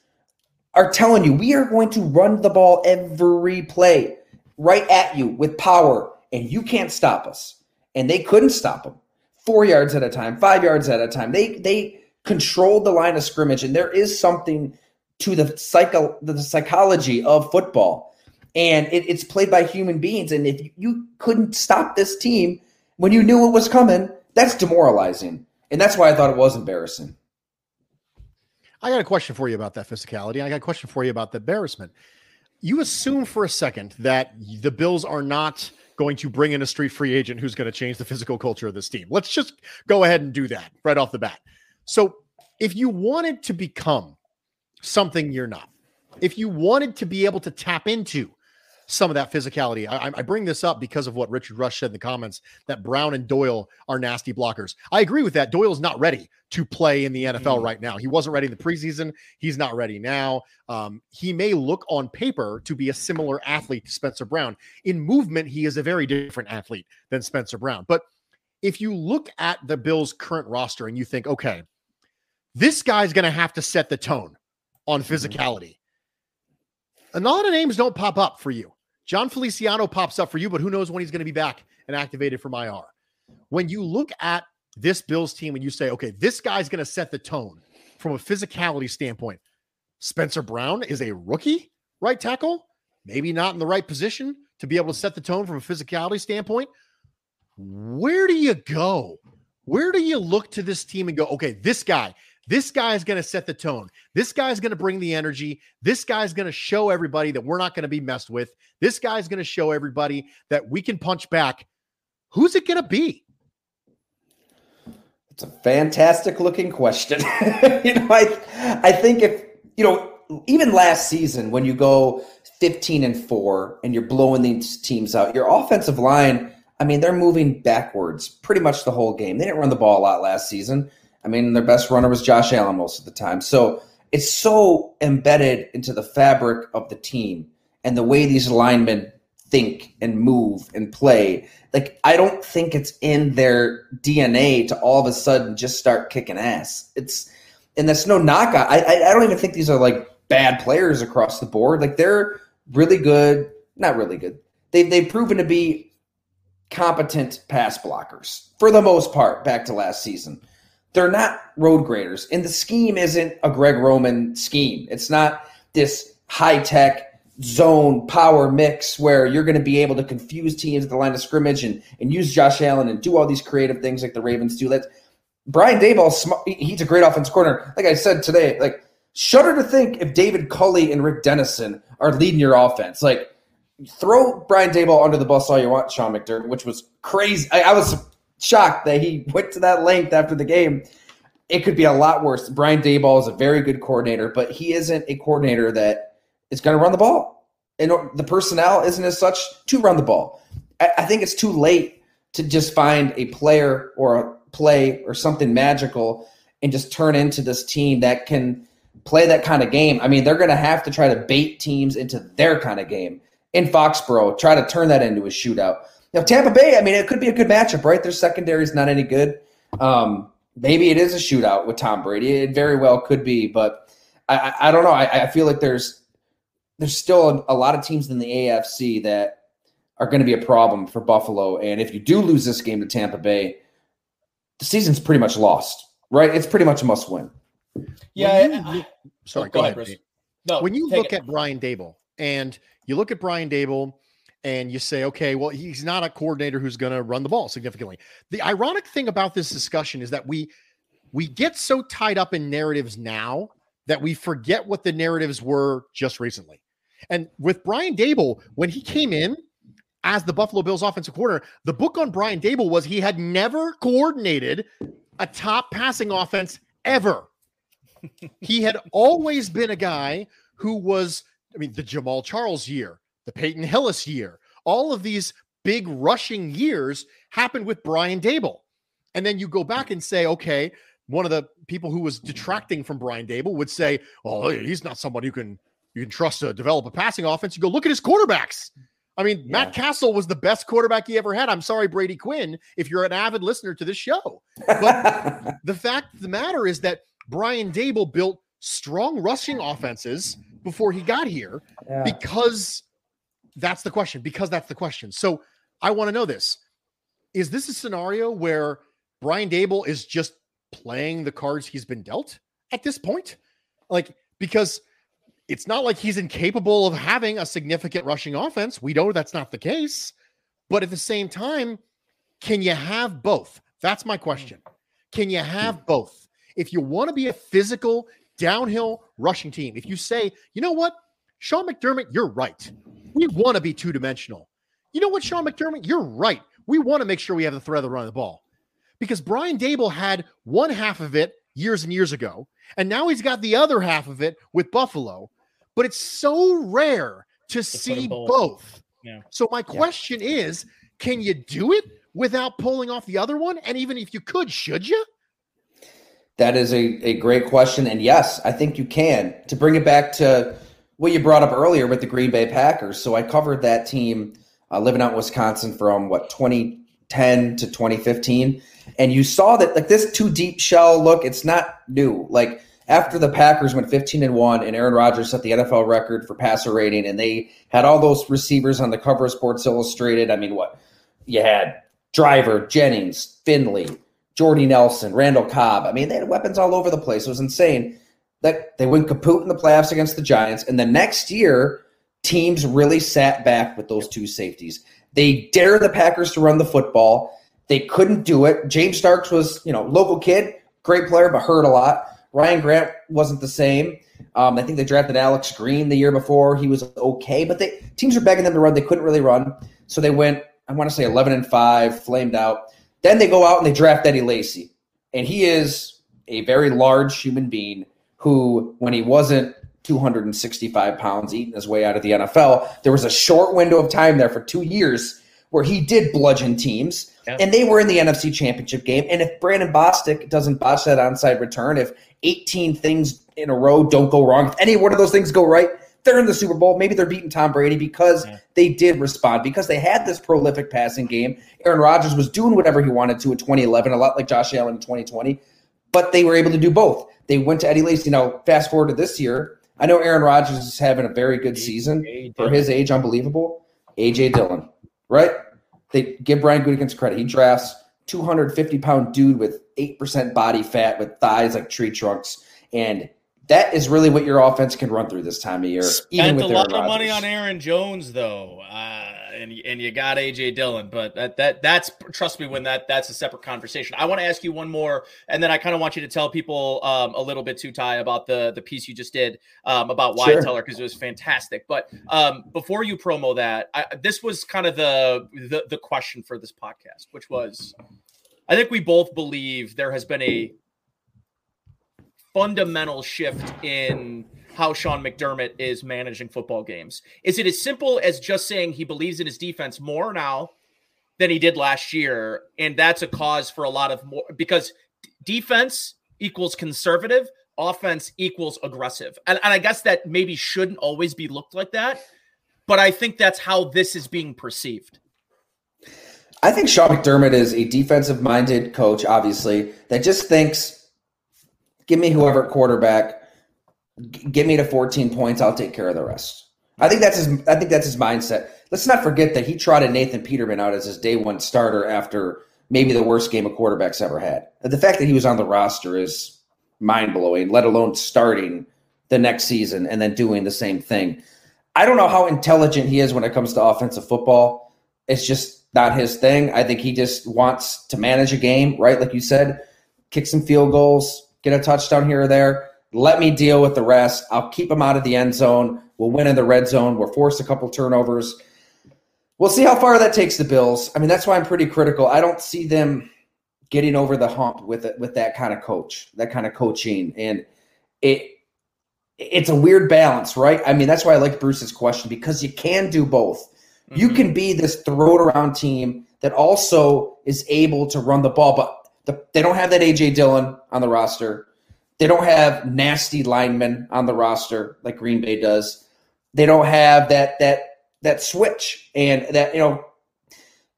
are telling you we are going to run the ball every play right at you with power, and you can't stop us. And they couldn't stop them. Four yards at a time, five yards at a time. They they controlled the line of scrimmage, and there is something to the psycho the psychology of football and it, it's played by human beings. And if you couldn't stop this team when you knew it was coming, that's demoralizing. And that's why I thought it was embarrassing. I got a question for you about that physicality. I got a question for you about the embarrassment. You assume for a second that the Bills are not going to bring in a street free agent who's going to change the physical culture of this team. Let's just go ahead and do that right off the bat. So, if you wanted to become something you're not, if you wanted to be able to tap into some of that physicality. I, I, bring this up because of what Richard Rush said in the comments that Brown and Doyle are nasty blockers. I agree with that. Doyle's not ready to play in the NFL mm. right now. He wasn't ready in the preseason. He's not ready now. Um, he may look on paper to be a similar athlete to Spencer Brown. In movement, he is a very different athlete than Spencer Brown. But if you look at the Bills' current roster and you think, okay, this guy's going to have to set the tone on mm-hmm. physicality. A lot of names don't pop up for you. Jon Feliciano pops up for you, but who knows when he's going to be back and activated from IR. When you look at this Bills team and you say, okay, this guy's going to set the tone from a physicality standpoint, Spencer Brown is a rookie right tackle, maybe not in the right position to be able to set the tone from a physicality standpoint. Where do you go? Where do you look to this team and go, okay, this guy, this guy is going to set the tone. This guy is going to bring the energy. This guy is going to show everybody that we're not going to be messed with. This guy is going to show everybody that we can punch back. Who's it going to be? It's a fantastic looking question. (laughs) you know, I I think if you know, even last season when you go 15 and 4 and you're blowing these teams out, your offensive line, I mean, they're moving backwards pretty much the whole game. They didn't run the ball a lot last season. I mean, their best runner was Josh Allen most of the time. So it's so embedded into the fabric of the team and the way these linemen think and move and play. Like, I don't think it's in their DNA to all of a sudden just start kicking ass. It's, and that's no knock. I, I, I don't even think these are like bad players across the board. Like, they're really good, not really good. They, they've proven to be competent pass blockers for the most part back to last season they're not road graders. And the scheme isn't a Greg Roman scheme. It's not this high tech zone power mix where you're going to be able to confuse teams at the line of scrimmage and, and use Josh Allen and do all these creative things like the Ravens do. Let's Brian Daboll, he's a great offense corner. Like I said today, like shudder to think if David Culley and Rick Dennison are leading your offense. Like throw Brian Daboll under the bus all you want, Sean McDermott, which was crazy. I, I was shocked that he (laughs) went to that length after the game. It could be a lot worse. Brian Daboll is a very good coordinator, but he isn't a coordinator that is going to run the ball. And the personnel isn't as such to run the ball. I think it's too late to just find a player or a play or something magical and just turn into this team that can play that kind of game. I mean, they're going to have to try to bait teams into their kind of game in Foxborough, try to turn that into a shootout. You know, Tampa Bay, I mean, it could be a good matchup, right? Their secondary is not any good. Um, maybe it is a shootout with Tom Brady. It very well could be, but I, I, I don't know. I, I, feel like there's there's still a, a, lot of teams in the AFC that are going to be a problem for Buffalo. And if you do lose this game to Tampa Bay, the season's pretty much lost, right? It's pretty much a must win. Yeah. Look, sorry, oh, go, go, ahead. ahead no, when you look it. at Brian Daboll and you look at Brian Daboll and you say, okay, well, he's not a coordinator who's going to run the ball significantly. The ironic thing about this discussion is that we we get so tied up in narratives now that we forget what the narratives were just recently. And with Brian Daboll, when he came in as the Buffalo Bills offensive coordinator, the book on Brian Daboll was he had never coordinated a top passing offense ever. (laughs) he had always been a guy who was, I mean, the Jamaal Charles year, the Peyton Hillis year, all of these big rushing years happened with Brian Daboll. And then you go back and say, okay, one of the people who was detracting from Brian Daboll would say, "Oh, he's not somebody who can you can trust to develop a passing offense." You go look at his quarterbacks. I mean, yeah. Matt Cassel was the best quarterback he ever had. I'm sorry, Brady Quinn, if you're an avid listener to this show. But (laughs) the fact of the matter is that Brian Dable built strong rushing offenses before he got here yeah. because that's the question. Because that's the question. So I want to know this: Is this a scenario where Brian Daboll is just playing the cards he's been dealt at this point? Like, because it's not like he's incapable of having a significant rushing offense. We know that's not the case. But at the same time, can you have both? That's my question. Can you have hmm. both? If you want to be a physical downhill rushing team, if you say, you know what, Sean McDermott, you're right. We want to be two dimensional. You know what, Sean McDermott, you're right. We want to make sure we have the threat of the run of the ball because Brian Daboll had one half of it years and years ago, and now he's got the other half of it with Buffalo. But it's so rare to, to see both. both. Yeah. So my question yeah. is, can you do it without pulling off the other one? And even if you could, should you? That is a, a great question. And yes, I think you can. To bring it back to what you brought up earlier with the Green Bay Packers. So I covered that team uh, living out in Wisconsin from what, 2010 to 2015 and you saw that like this two deep shell look, it's not new. Like after the Packers went 15 and 1 and Aaron Rodgers set the NFL record for passer rating and they had all those receivers on the cover of Sports Illustrated. I mean, what? You had Driver, Jennings, Finley, Jordy Nelson, Randall Cobb. I mean, they had weapons all over the place. It was insane. That they went kaput in the playoffs against the Giants and the next year teams really sat back with those two safeties. They dare the Packers to run the football. They couldn't do it. James Starks was, you know, local kid, great player, but hurt a lot. Ryan Grant wasn't the same. Um, I think they drafted Alex Green the year before. He was okay, but they teams were begging them to run. They couldn't really run, so they went. I want to say eleven and five, flamed out. Then they go out and they draft Eddie Lacy, and he is a very large human being who, when he wasn't 265 pounds, eating his way out of the NFL, there was a short window of time there for two years where he did bludgeon teams yeah. And they were in the NFC Championship game. And if Brandon Bostick doesn't botch that onside return, if 18 things in a row don't go wrong, if any one of those things go right, they're in the Super Bowl. Maybe they're beating Tom Brady because yeah. they did respond, because they had this prolific passing game. Aaron Rodgers was doing whatever he wanted to in 2011, a lot like Josh Allen in 2020, but they were able to do both. They went to Eddie Lacy. Now, fast forward to this year. I know Aaron Rodgers is having a very good season for his age, unbelievable. AJ Dillon, right? They give Brian Gutekunst credit. He drafts 250 pound dude with 8% body fat with thighs like tree trunks. And that is really what your offense can run through this time of year. Spent a lot of money on Aaron Jones, though. Uh, and and you got AJ Dillon, but that that that's trust me when that that's a separate conversation. I want to ask you one more, and then I kind of want you to tell people um, a little bit too Ty about the the piece you just did um, about Wyatt sure. Teller because it was fantastic. But um, before you promo that, I, this was kind of the, the the question for this podcast, which was, I think we both believe there has been a fundamental shift in how Sean McDermott is managing football games. Is it as simple as just saying he believes in his defense more now than he did last year? And that's a cause for a lot of more because defense equals conservative, offense equals aggressive. And, and I guess that maybe shouldn't always be looked like that, but I think that's how this is being perceived. I think Sean McDermott is a defensive minded coach, obviously, that just thinks, give me whoever quarterback, g- get me to 14 points, I'll take care of the rest. I think that's his I think that's his mindset. Let's not forget that he trotted Nathan Peterman out as his day one starter after maybe the worst game a quarterback's ever had. The fact that he was on the roster is mind blowing, let alone starting the next season and then doing the same thing. I don't know how intelligent he is when it comes to offensive football. It's just not his thing. I think he just wants to manage a game, right? Like you said, kick some field goals, get a touchdown here or there. Let me deal with the rest. I'll keep them out of the end zone. We'll win in the red zone. We'll force a couple turnovers. We'll see how far that takes the Bills. I mean, that's why I'm pretty critical. I don't see them getting over the hump with it with that kind of coach, that kind of coaching, and it it's a weird balance, right? I mean, that's why I like Bruce's question because you can do both. Mm-hmm. You can be this throw it around team that also is able to run the ball, but the, they don't have that AJ Dillon on the roster. They don't have nasty linemen on the roster like Green Bay does. They don't have that that that switch and that you know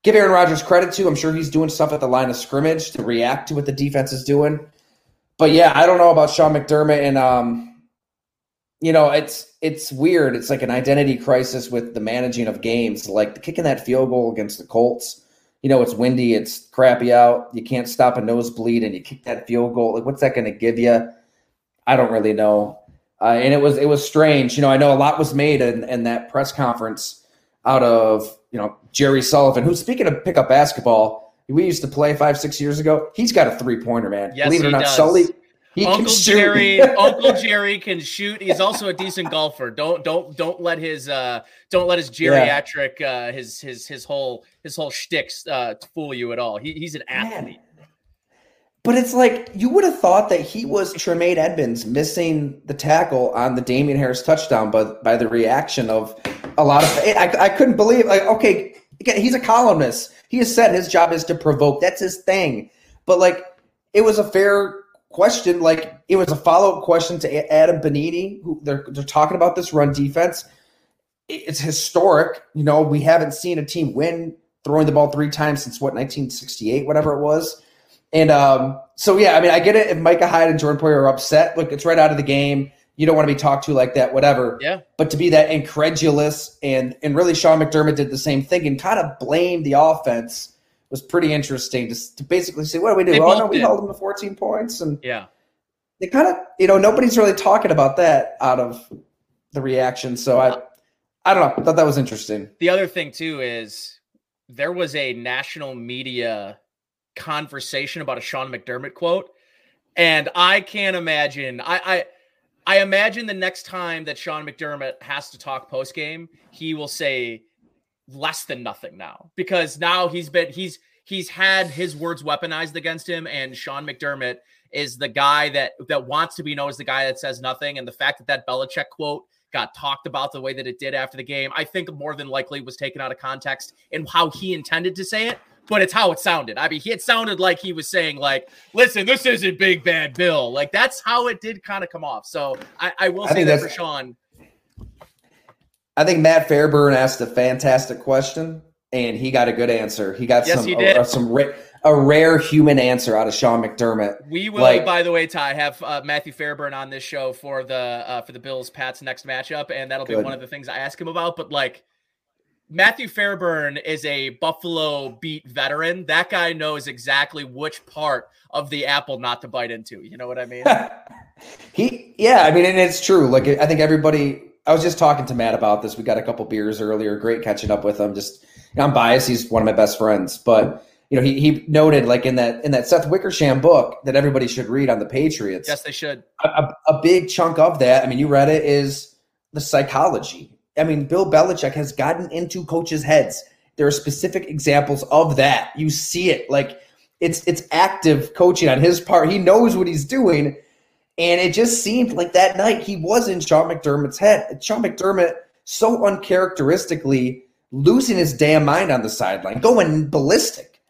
give Aaron Rodgers credit to. I'm sure he's doing stuff at the line of scrimmage to react to what the defense is doing. But yeah, I don't know about Sean McDermott and um, you know, it's it's weird. It's like an identity crisis with the managing of games. Like kicking that field goal against the Colts. You know, it's windy, it's crappy out. You can't stop a nosebleed, and you kick that field goal. Like, what's that going to give you? I don't really know. Uh, and it was it was strange. You know, I know a lot was made in, in that press conference out of you know Jerry Sullivan, who's speaking of pickup basketball. We used to play five six years ago. He's got a three pointer, man. Yes, Believe it or not, does. Sully. He Uncle Jerry, (laughs) Uncle Jerry can shoot. He's also a decent golfer. Don't don't don't let his uh don't let his geriatric uh his his his whole his whole shticks uh fool you at all. He, he's an athlete. Man. But it's like you would have thought that he was Tremaine Edmunds missing the tackle on the Damien Harris touchdown, but by the reaction of a lot of I, I couldn't believe like okay, he's a columnist. He has said his job is to provoke. That's his thing. But like it was a fair question. Like it was a follow up question to Adam Benigni, who they're they're talking about this run defense. It's historic. You know, we haven't seen a team win throwing the ball three times since what 1968, whatever it was. And um, so, yeah, I mean, I get it if Micah Hyde and Jordan Poyer are upset. Look, it's right out of the game. You don't want to be talked to like that, whatever. Yeah. But to be that incredulous and and really Sean McDermott did the same thing and kind of blame the offense was pretty interesting to, to basically say, what do we do? They oh, no, we did. held them to 14 points. And Yeah. they kind of, you know, nobody's really talking about that out of the reaction. So I, I don't know. I thought that was interesting. The other thing too is there was a national media conversation about a Sean McDermott quote, and I can't imagine. I I, I imagine the next time that Sean McDermott has to talk post game, he will say less than nothing now because now he's been he's he's had his words weaponized against him, and Sean McDermott is the guy that that wants to be known as the guy that says nothing, and the fact that that Belichick quote got talked about the way that it did after the game, I think more than likely was taken out of context and how he intended to say it, but it's how it sounded. I mean, it sounded like he was saying, like, listen, this isn't big bad Bill. Like, that's how it did kind of come off. So I, I will I say think that for Sean. I think Matt Fairburn asked a fantastic question, and he got a good answer. He got Yes, some he. A, some ra- a rare human answer out of Sean McDermott. We will, Like- by the way, Ty, have uh, Matthew Fairburn on this show for the uh, for the Bills Pats next matchup, and that'll be Good. one of the things I ask him about. But like, Matthew Fairburn is a Buffalo beat veteran. That guy knows exactly which part of the apple not to bite into. You know what I mean? (laughs) he, yeah, I mean, and it's true. Like, I think everybody. I was just talking to Matt about this. We got a couple beers earlier. Great catching up with him. Just, you know, I'm biased. He's one of my best friends, but you know, he he noted like in that in that Seth Wickersham book that everybody should read on the Patriots. yes, they should. a, a- a big chunk of that, I mean, you read it, is the psychology. I mean, Bill Belichick has gotten into coaches' heads. There are specific examples of that. You see it. Like it's it's active coaching on his part. He knows what he's doing. And it just seemed like that night he was in Sean McDermott's head. Sean McDermott so uncharacteristically losing his damn mind on the sideline, going ballistic.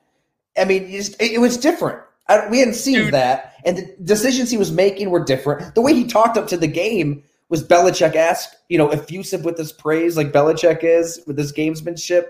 I mean, just- it, was different. I, we hadn't seen Dude. that, and the decisions he was making were different. The way he talked up to the game was Belichick asked, you know, effusive with his praise like Belichick is with his gamesmanship.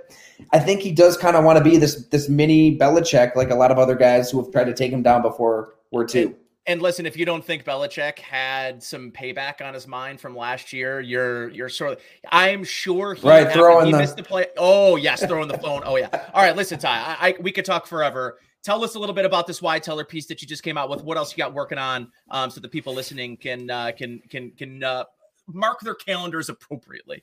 I think he does kind of want to be this this mini Belichick, like a lot of other guys who have tried to take him down before were too. And listen, if you don't think Belichick had some payback on his mind from last year, you're you're sort of. I'm sure he, right throwing he the, missed the play. Oh yes, throwing the phone. Oh yeah. All right, listen, Ty. I, I, we could talk forever. Tell us a little bit about this Wyatt Teller piece that you just came out with. What else you got working on, um, so the people listening can uh, can can can uh, mark their calendars appropriately.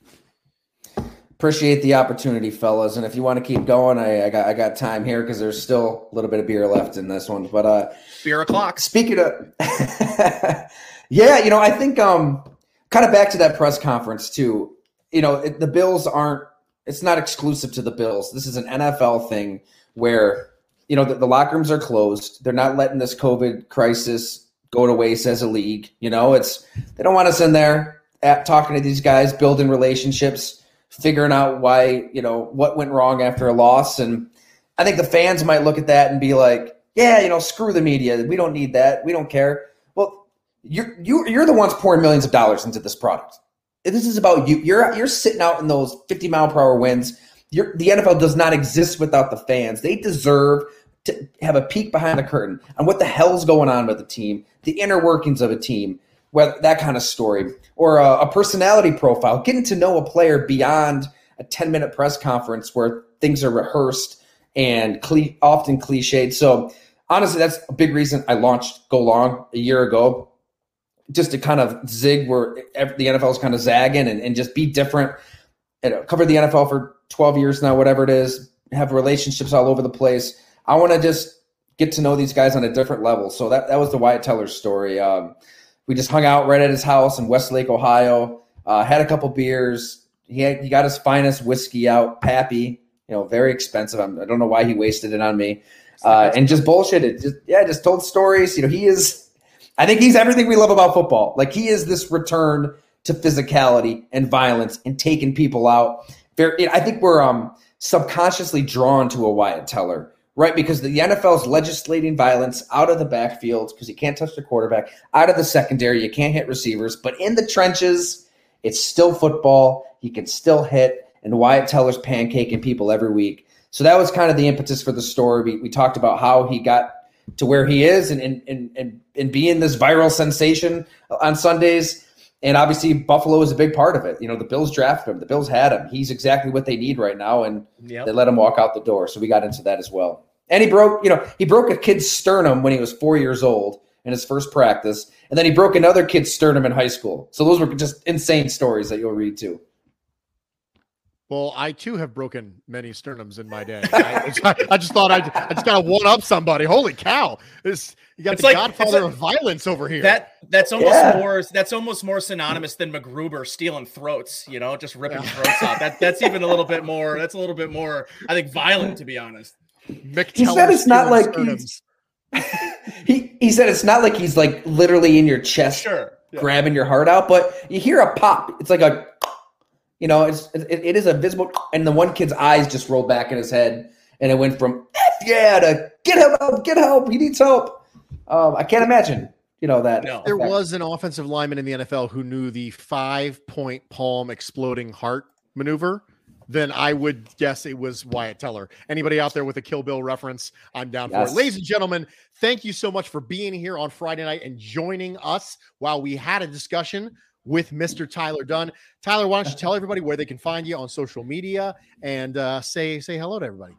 Appreciate the opportunity, fellas. And if you want to keep going, I, I got I got time here because there's still a little bit of beer left in this one. But uh beer o'clock. Speaking of (laughs) Yeah, you know, I think um kind of back to that press conference too. You know, it, the Bills aren't it's not exclusive to the Bills. This is an NFL thing where you know the, the locker rooms are closed. They're not letting this COVID crisis go to waste as a league. You know, it's they don't want us in there at talking to these guys, building relationships figuring out why, you know, what went wrong after a loss. And I think the fans might look at that and be like, yeah, you know, screw the media. We don't need that. We don't care. Well, you're you, you're the ones pouring millions of dollars into this product. This is about you. You're you're sitting out in those 50 mile per hour winds. You're, the NFL does not exist without the fans. They deserve to have a peek behind the curtain on what the hell's going on with the team, the inner workings of a team, whether that kind of story or a, a personality profile, getting to know a player beyond a 10 minute press conference where things are rehearsed and often cliched. So honestly, that's a big reason I launched Go Long a year ago, just to kind of zig where the NFL is kind of zagging and, and just be different. And cover the NFL for 12 years now, whatever it is, have relationships all over the place. I want to just get to know these guys on a different level. So that, that was the Wyatt Teller story. Um, we just hung out right at his house in Westlake, Ohio. Uh, had a couple beers. He had, he got his finest whiskey out, Pappy. You know, very expensive. I'm, I do not know why he wasted it on me. Uh, and just bullshitted. Just yeah, just told stories. You know, he is. I think he's everything we love about football. Like he is this return to physicality and violence and taking people out. Very, I think we're um subconsciously drawn to a Wyatt Teller right? Because the NFL is legislating violence out of the backfield because you can't touch the quarterback, out of the secondary, you can't hit receivers. But in the trenches, it's still football. He can still hit, and Wyatt Teller's pancaking people every week. So that was kind of the impetus for the story. We, we talked about how he got to where he is and, and, and, and, and being this viral sensation on Sundays. And obviously, Buffalo is a big part of it. You know, the Bills drafted him. The Bills had him. He's exactly what they need right now, and yep. they let him walk out the door. So we got into that as well. And he broke, you know, he broke a kid's sternum when he was four years old in his first practice, and then he broke another kid's sternum in high school. So those were just insane stories that you'll read too. Well, I too have broken many sternums in my day. I, I, just thought I, I just got to one up somebody. Holy cow! This you got it's the like, Godfather like, of violence over here. That that's almost yeah. more that's almost more synonymous than MacGruber stealing throats. You know, just ripping yeah. throats off. That that's even a little bit (laughs) more. That's a little bit more. I think violent to be honest. Mick he said it's not like (laughs) he he said it's not like he's like literally in your chest, sure, yeah. grabbing your heart out, but you hear a pop. It's like a, you know, it's it, it is a visible, and the one kid's eyes just rolled back in his head, and it went from yeah to get help, get help, he needs help. Um, I can't imagine you know that no. there was an offensive lineman in the NFL who knew the five point palm exploding heart maneuver then I would guess it was Wyatt Teller. Anybody out there with a Kill Bill reference, I'm down yes. for it. Ladies and gentlemen, thank you so much for being here on Friday night and joining us while we had a discussion with Mr. Tyler Dunne. Tyler, why don't you (laughs) tell everybody where they can find you on social media and uh, say say hello to everybody.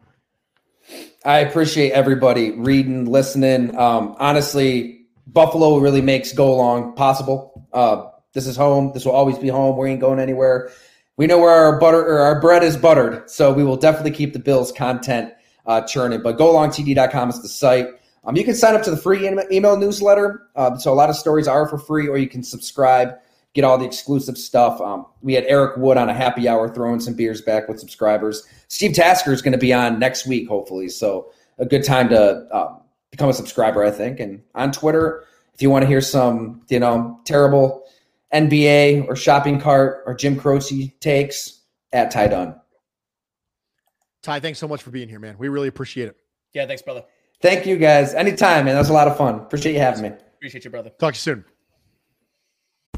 I appreciate everybody reading, listening. Um, honestly, Buffalo really makes Go Long possible. Uh, this is home. This will always be home. We ain't going anywhere we know where our butter or our bread is buttered, so we will definitely keep the Bills content uh, churning. But golongtd.com is the site. Um, you can sign up to the free email newsletter. Um, so a lot of stories are for free, or you can subscribe, get all the exclusive stuff. Um, we had Eric Wood on a happy hour throwing some beers back with subscribers. Steve Tasker is going to be on next week, hopefully. So a good time to uh, become a subscriber, I think. And on Twitter, if you want to hear some, you know, terrible NBA or shopping cart or Jim Croce takes at Ty Dunne. Ty, thanks so much for being here, man. We really appreciate it. Yeah, thanks, brother. Thank you, guys. Anytime, man. That was a lot of fun. Appreciate you having me. Appreciate you, brother. Talk to you soon.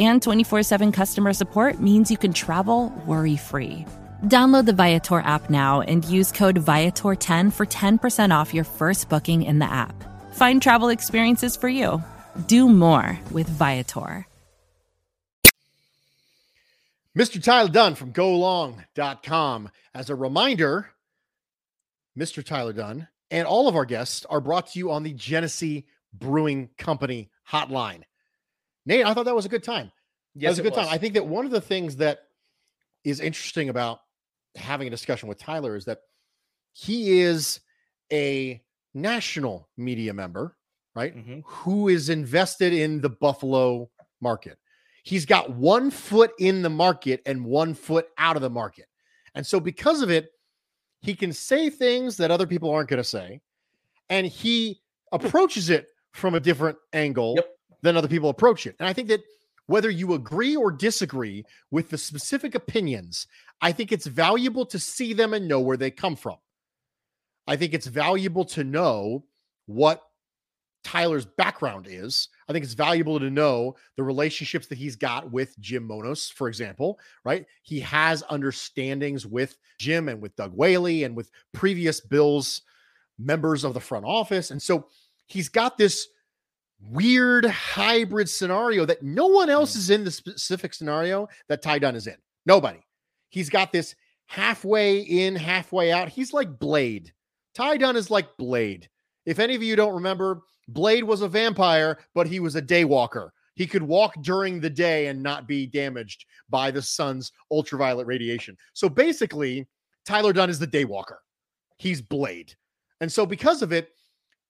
and 24 7 customer support means you can travel worry free. Download the Viator app now and use code Viator10 for 10% off your first booking in the app. Find travel experiences for you. Do more with Viator. Mr. Tyler Dunne from GoLong.com. As a reminder, Mr. Tyler Dunne and all of our guests are brought to you on the Genesee Brewing Company hotline. Nate, I thought that was a good time. Yes, that was a good was. time. I think that one of the things that is interesting about having a discussion with Tyler is that he is a national media member, right? Mm-hmm. Who is invested in the Buffalo market. He's got one foot in the market and one foot out of the market. And so, because of it, he can say things that other people aren't going to say. And he approaches it from a different angle yep than other people approach it. And I think that whether you agree or disagree with the specific opinions, I think it's valuable to see them and know where they come from. I think it's valuable to know what Tyler's background is. I think it's valuable to know the relationships that he's got with Jim Monos, for example, right? He has understandings with Jim and with Doug Whaley and with previous Bills members of the front office. And so he's got this weird hybrid scenario that no one else mm. is in the specific scenario that Ty Dunne is in. Nobody. He's got this halfway in, halfway out. He's like Blade. Ty Dunne is like Blade. If any of you don't remember, Blade was a vampire, but he was a daywalker. He could walk during the day and not be damaged by the sun's ultraviolet radiation. So basically, Tyler Dunne is the daywalker. He's Blade. And so because of it,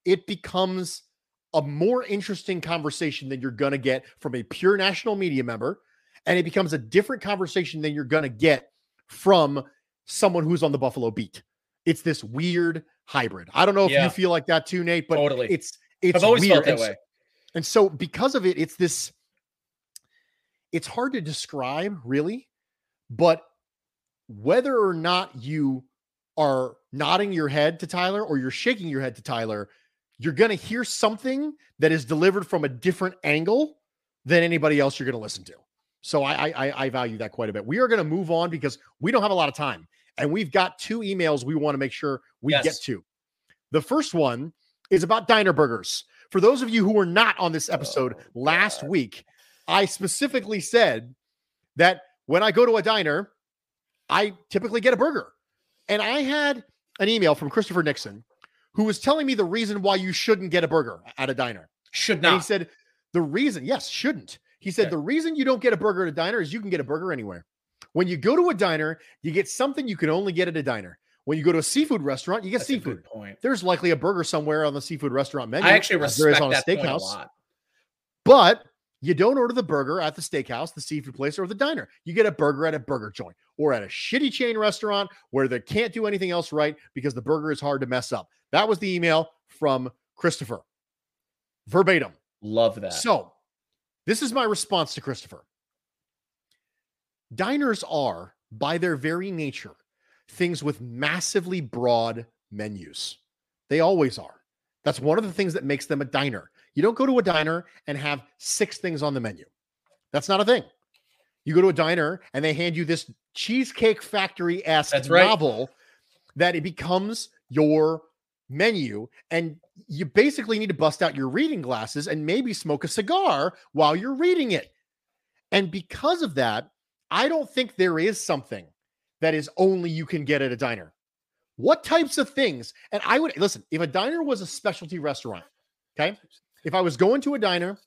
it becomes a more interesting conversation than you're going to get from a pure national media member. And it becomes a different conversation than you're going to get from someone who's on the Buffalo beat. It's this weird hybrid. I don't know if yeah. you feel like that too, Nate, but totally. it's it's I've always weird. felt that and way. So, and so because of it, it's this it's hard to describe really, but whether or not you are nodding your head to Tyler or you're shaking your head to Tyler, you're going to hear something that is delivered from a different angle than anybody else you're going to listen to. So I, I, I value that quite a bit. We are going to move on because we don't have a lot of time, and we've got two emails we want to make sure we yes. get to. The first one is about diner burgers. For those of you who were not on this episode oh, last God. week, I specifically said that when I go to a diner, I typically get a burger. And I had an email from Christopher Nixon who was telling me the reason why you shouldn't get a burger at a diner. Should not. And he said, the reason, yes, shouldn't. He said, okay. the reason you don't get a burger at a diner is you can get a burger anywhere. When you go to a diner, you get something you can only get at a diner. When you go to a seafood restaurant, you get That's seafood. point. There's likely a burger somewhere on the seafood restaurant menu. I actually respect there is on a steakhouse. A but you don't order the burger at the steakhouse, the seafood place, or the diner. You get a burger at a burger joint or at a shitty chain restaurant where they can't do anything else right because the burger is hard to mess up. That was the email from Christopher. Verbatim. Love that. So, this is my response to Christopher. Diners are, by their very nature, things with massively broad menus. They always are. That's one of the things that makes them a diner. You don't go to a diner and have six things on the menu. That's not a thing. You go to a diner and they hand you this Cheesecake Factory esque right. novel that it becomes your menu. And you basically need to bust out your reading glasses and maybe smoke a cigar while you're reading it. And because of that, I don't think there is something that is only you can get at a diner. What types of things? And I would listen, if a diner was a specialty restaurant, okay? If I was going to a diner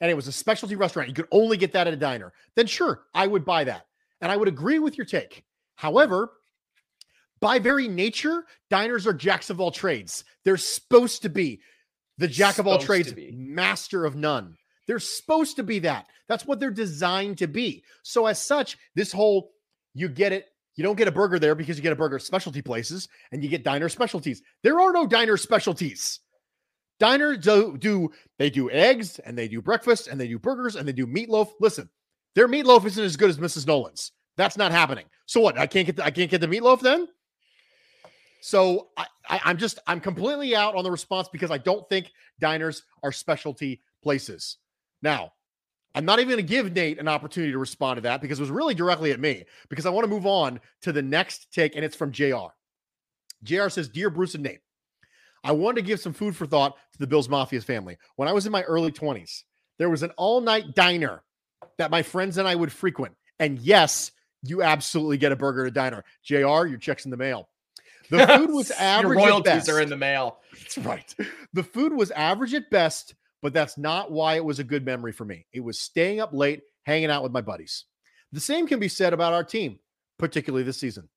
and it was a specialty restaurant, you could only get that at a diner, then sure, I would buy that. And I would agree with your take. However, by very nature, diners are jacks of all trades. They're supposed to be the jack of all trades, master of none. They're supposed to be that. That's what they're designed to be. So, as such, this whole you get it, you don't get a burger there because you get a burger specialty places and you get diner specialties. There are no diner specialties. Diners do, do they do eggs and they do breakfast and they do burgers and they do meatloaf. Listen, their meatloaf isn't as good as Mrs. Nolan's. That's not happening. So what? I can't get the, I can't get the meatloaf then. So I, I, I'm just I'm completely out on the response because I don't think diners are specialty places. Now, I'm not even going to give Nate an opportunity to respond to that because it was really directly at me because I want to move on to the next take, and it's from JR. JR says, Dear Bruce and Nate, I wanted to give some food for thought to the Bills Mafia's family. When I was in my early 20s, there was an all night diner that my friends and I would frequent. And yes, you absolutely get a burger at a diner. JR, your check's in the mail. The (laughs) food was average. Your royalties are in the mail. That's right. The food was average at best, but that's not why it was a good memory for me. It was staying up late, hanging out with my buddies. The same can be said about our team, particularly this season.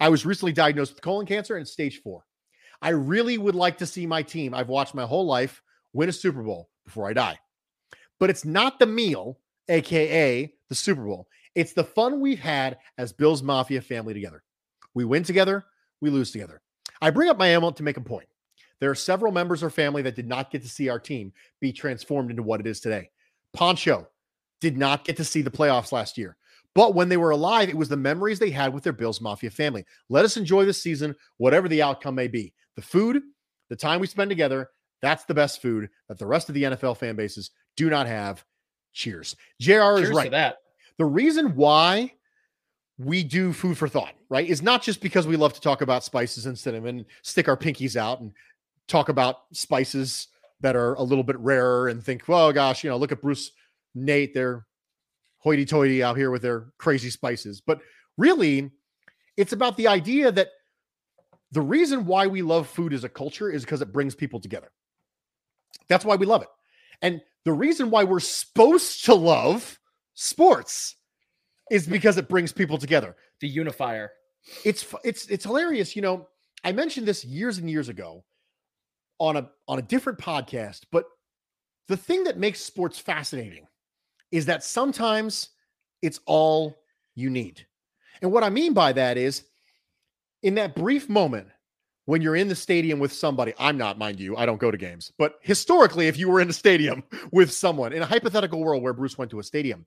I was recently diagnosed with colon cancer and stage four. I really would like to see my team I've watched my whole life win a Super Bowl before I die. But it's not the meal, AKA the Super Bowl. It's the fun we've had as Bills Mafia family together. We win together, we lose together. I bring up my ailment to make a point. There are several members of our family that did not get to see our team be transformed into what it is today. Pancho did not get to see the playoffs last year. But when they were alive, it was the memories they had with their Bills Mafia family. Let us enjoy this season, whatever the outcome may be. The food, the time we spend together, that's the best food that the rest of the NFL fan bases do not have. Cheers. JR Cheers is right. that. The reason why we do food for thought, right, is not just because we love to talk about spices and cinnamon, stick our pinkies out and talk about spices that are a little bit rarer and think, well, gosh, you know, look at Bruce, Nate, they're hoity toity out here with their crazy spices. But really, it's about the idea that the reason why we love food as a culture is because it brings people together. That's why we love it. And the reason why we're supposed to love sports is because it brings people together. The unifier. It's it's it's hilarious, you know. I mentioned this years and years ago on a on a different podcast, but the thing that makes sports fascinating is that sometimes it's all you need. And what I mean by that is in that brief moment when you're in the stadium with somebody, I'm not, mind you, I don't go to games, but historically, if you were in a stadium (laughs) with someone in a hypothetical world where Bruce went to a stadium,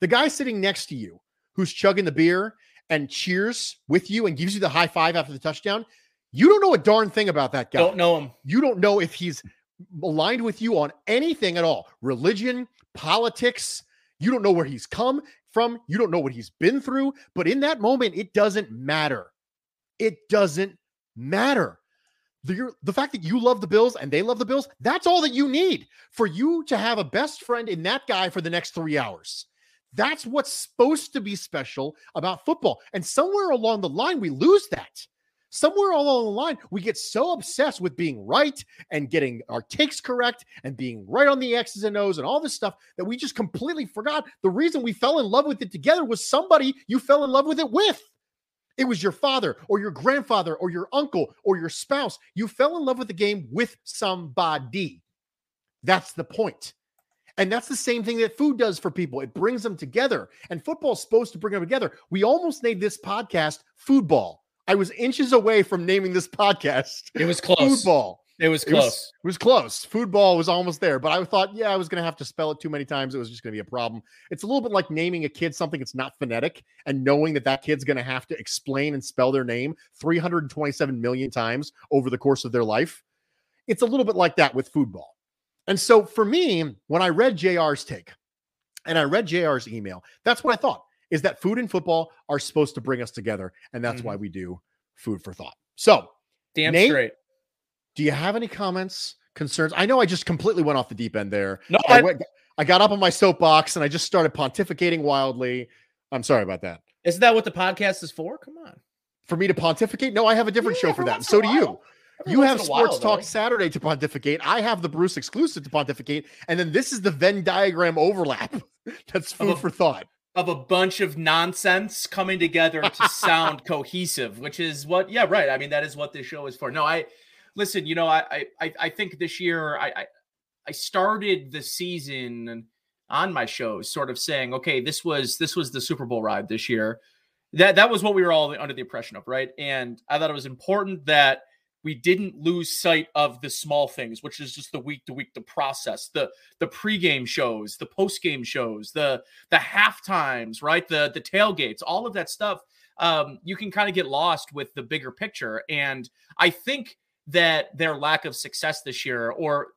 the guy sitting next to you who's chugging the beer and cheers with you and gives you the high five after the touchdown, you don't know a darn thing about that guy. Don't know him. You don't know if he's aligned with you on anything at all religion, politics. You don't know where he's come from. You don't know what he's been through. But in that moment, it doesn't matter. It doesn't matter. The, the fact that you love the Bills and they love the Bills, that's all that you need for you to have a best friend in that guy for the next three hours. That's what's supposed to be special about football. And somewhere along the line, we lose that somewhere along the line, we get so obsessed with being right and getting our takes correct and being right on the X's and O's and all this stuff that we just completely forgot the reason we fell in love with it together was somebody you fell in love with it with. It was your father or your grandfather or your uncle or your spouse. You fell in love with the game with somebody. That's the point. And that's the same thing that food does for people. It brings them together. And football's supposed to bring them together. We almost named this podcast Foodball I was inches away from naming this (laughs) podcast. It was close. Football. It was close. It was, it was close. Foodball was almost there, but I thought, yeah, I was going to have to spell it too many times. It was just going to be a problem. It's a little bit like naming a kid something that's not phonetic and knowing that that kid's going to have to explain and spell their name 327 million times over the course of their life. It's a little bit like that with football. And so for me, when I read JR's take and I read JR's email, that's what I thought is that food and football are supposed to bring us together. And that's mm-hmm. why we do food for thought. So, damn Nate, straight. Do you have any comments, concerns? I know I just completely went off the deep end there. No, I, I, went, I got up on my soapbox and I just started pontificating wildly. I'm sorry about that. Isn't that what the podcast is for? Come on. For me to pontificate? No, I have a different Yeah, show for that. So do you. Every You have a while, Sports Talk. Saturday to pontificate. I have the Bruce exclusive to pontificate. And then this is the Venn diagram overlap. (laughs) That's food a- for thought. of a bunch of nonsense coming together to (laughs) sound cohesive, which is what, yeah, right. I mean, that is what this show is for. No, I listen, you know, I I I think this year I I, started the season on my shows sort of saying, okay, this was this was the Super Bowl ride this year. That that was what we were all under the impression of, right? And I thought it was important that we didn't lose sight of the small things, which is just the week to week the process, the the pregame shows, the postgame shows, the the half times, right? The the tailgates, all of that stuff. Um, you can kind of get lost with the bigger picture. And I think that their lack of success this year, or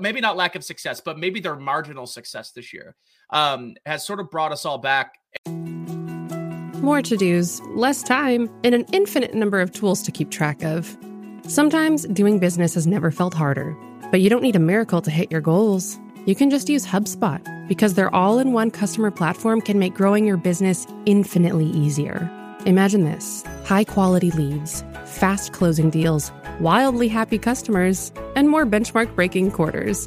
maybe not lack of success, but maybe their marginal success this year, um, has sort of brought us all back. More to dos, less time, and an infinite number of tools to keep track of. Sometimes doing business has never felt harder, but you don't need a miracle to hit your goals. You can just use HubSpot because their all in one customer platform can make growing your business infinitely easier. Imagine this high quality leads, fast closing deals, wildly happy customers, and more benchmark breaking quarters.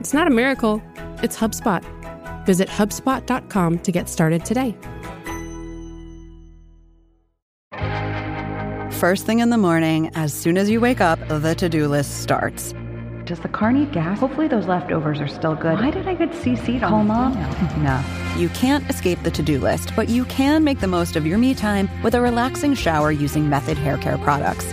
It's not a miracle, it's HubSpot. Visit HubSpot.com to get started today. First thing in the morning, as soon as you wake up, the to do list starts. Does the car need gas? Hopefully those leftovers are still good. Why did I get CC'd Call on mom? (laughs) No. You can't escape the to do list, but you can make the most of your me time with a relaxing shower using Method Hair Care products.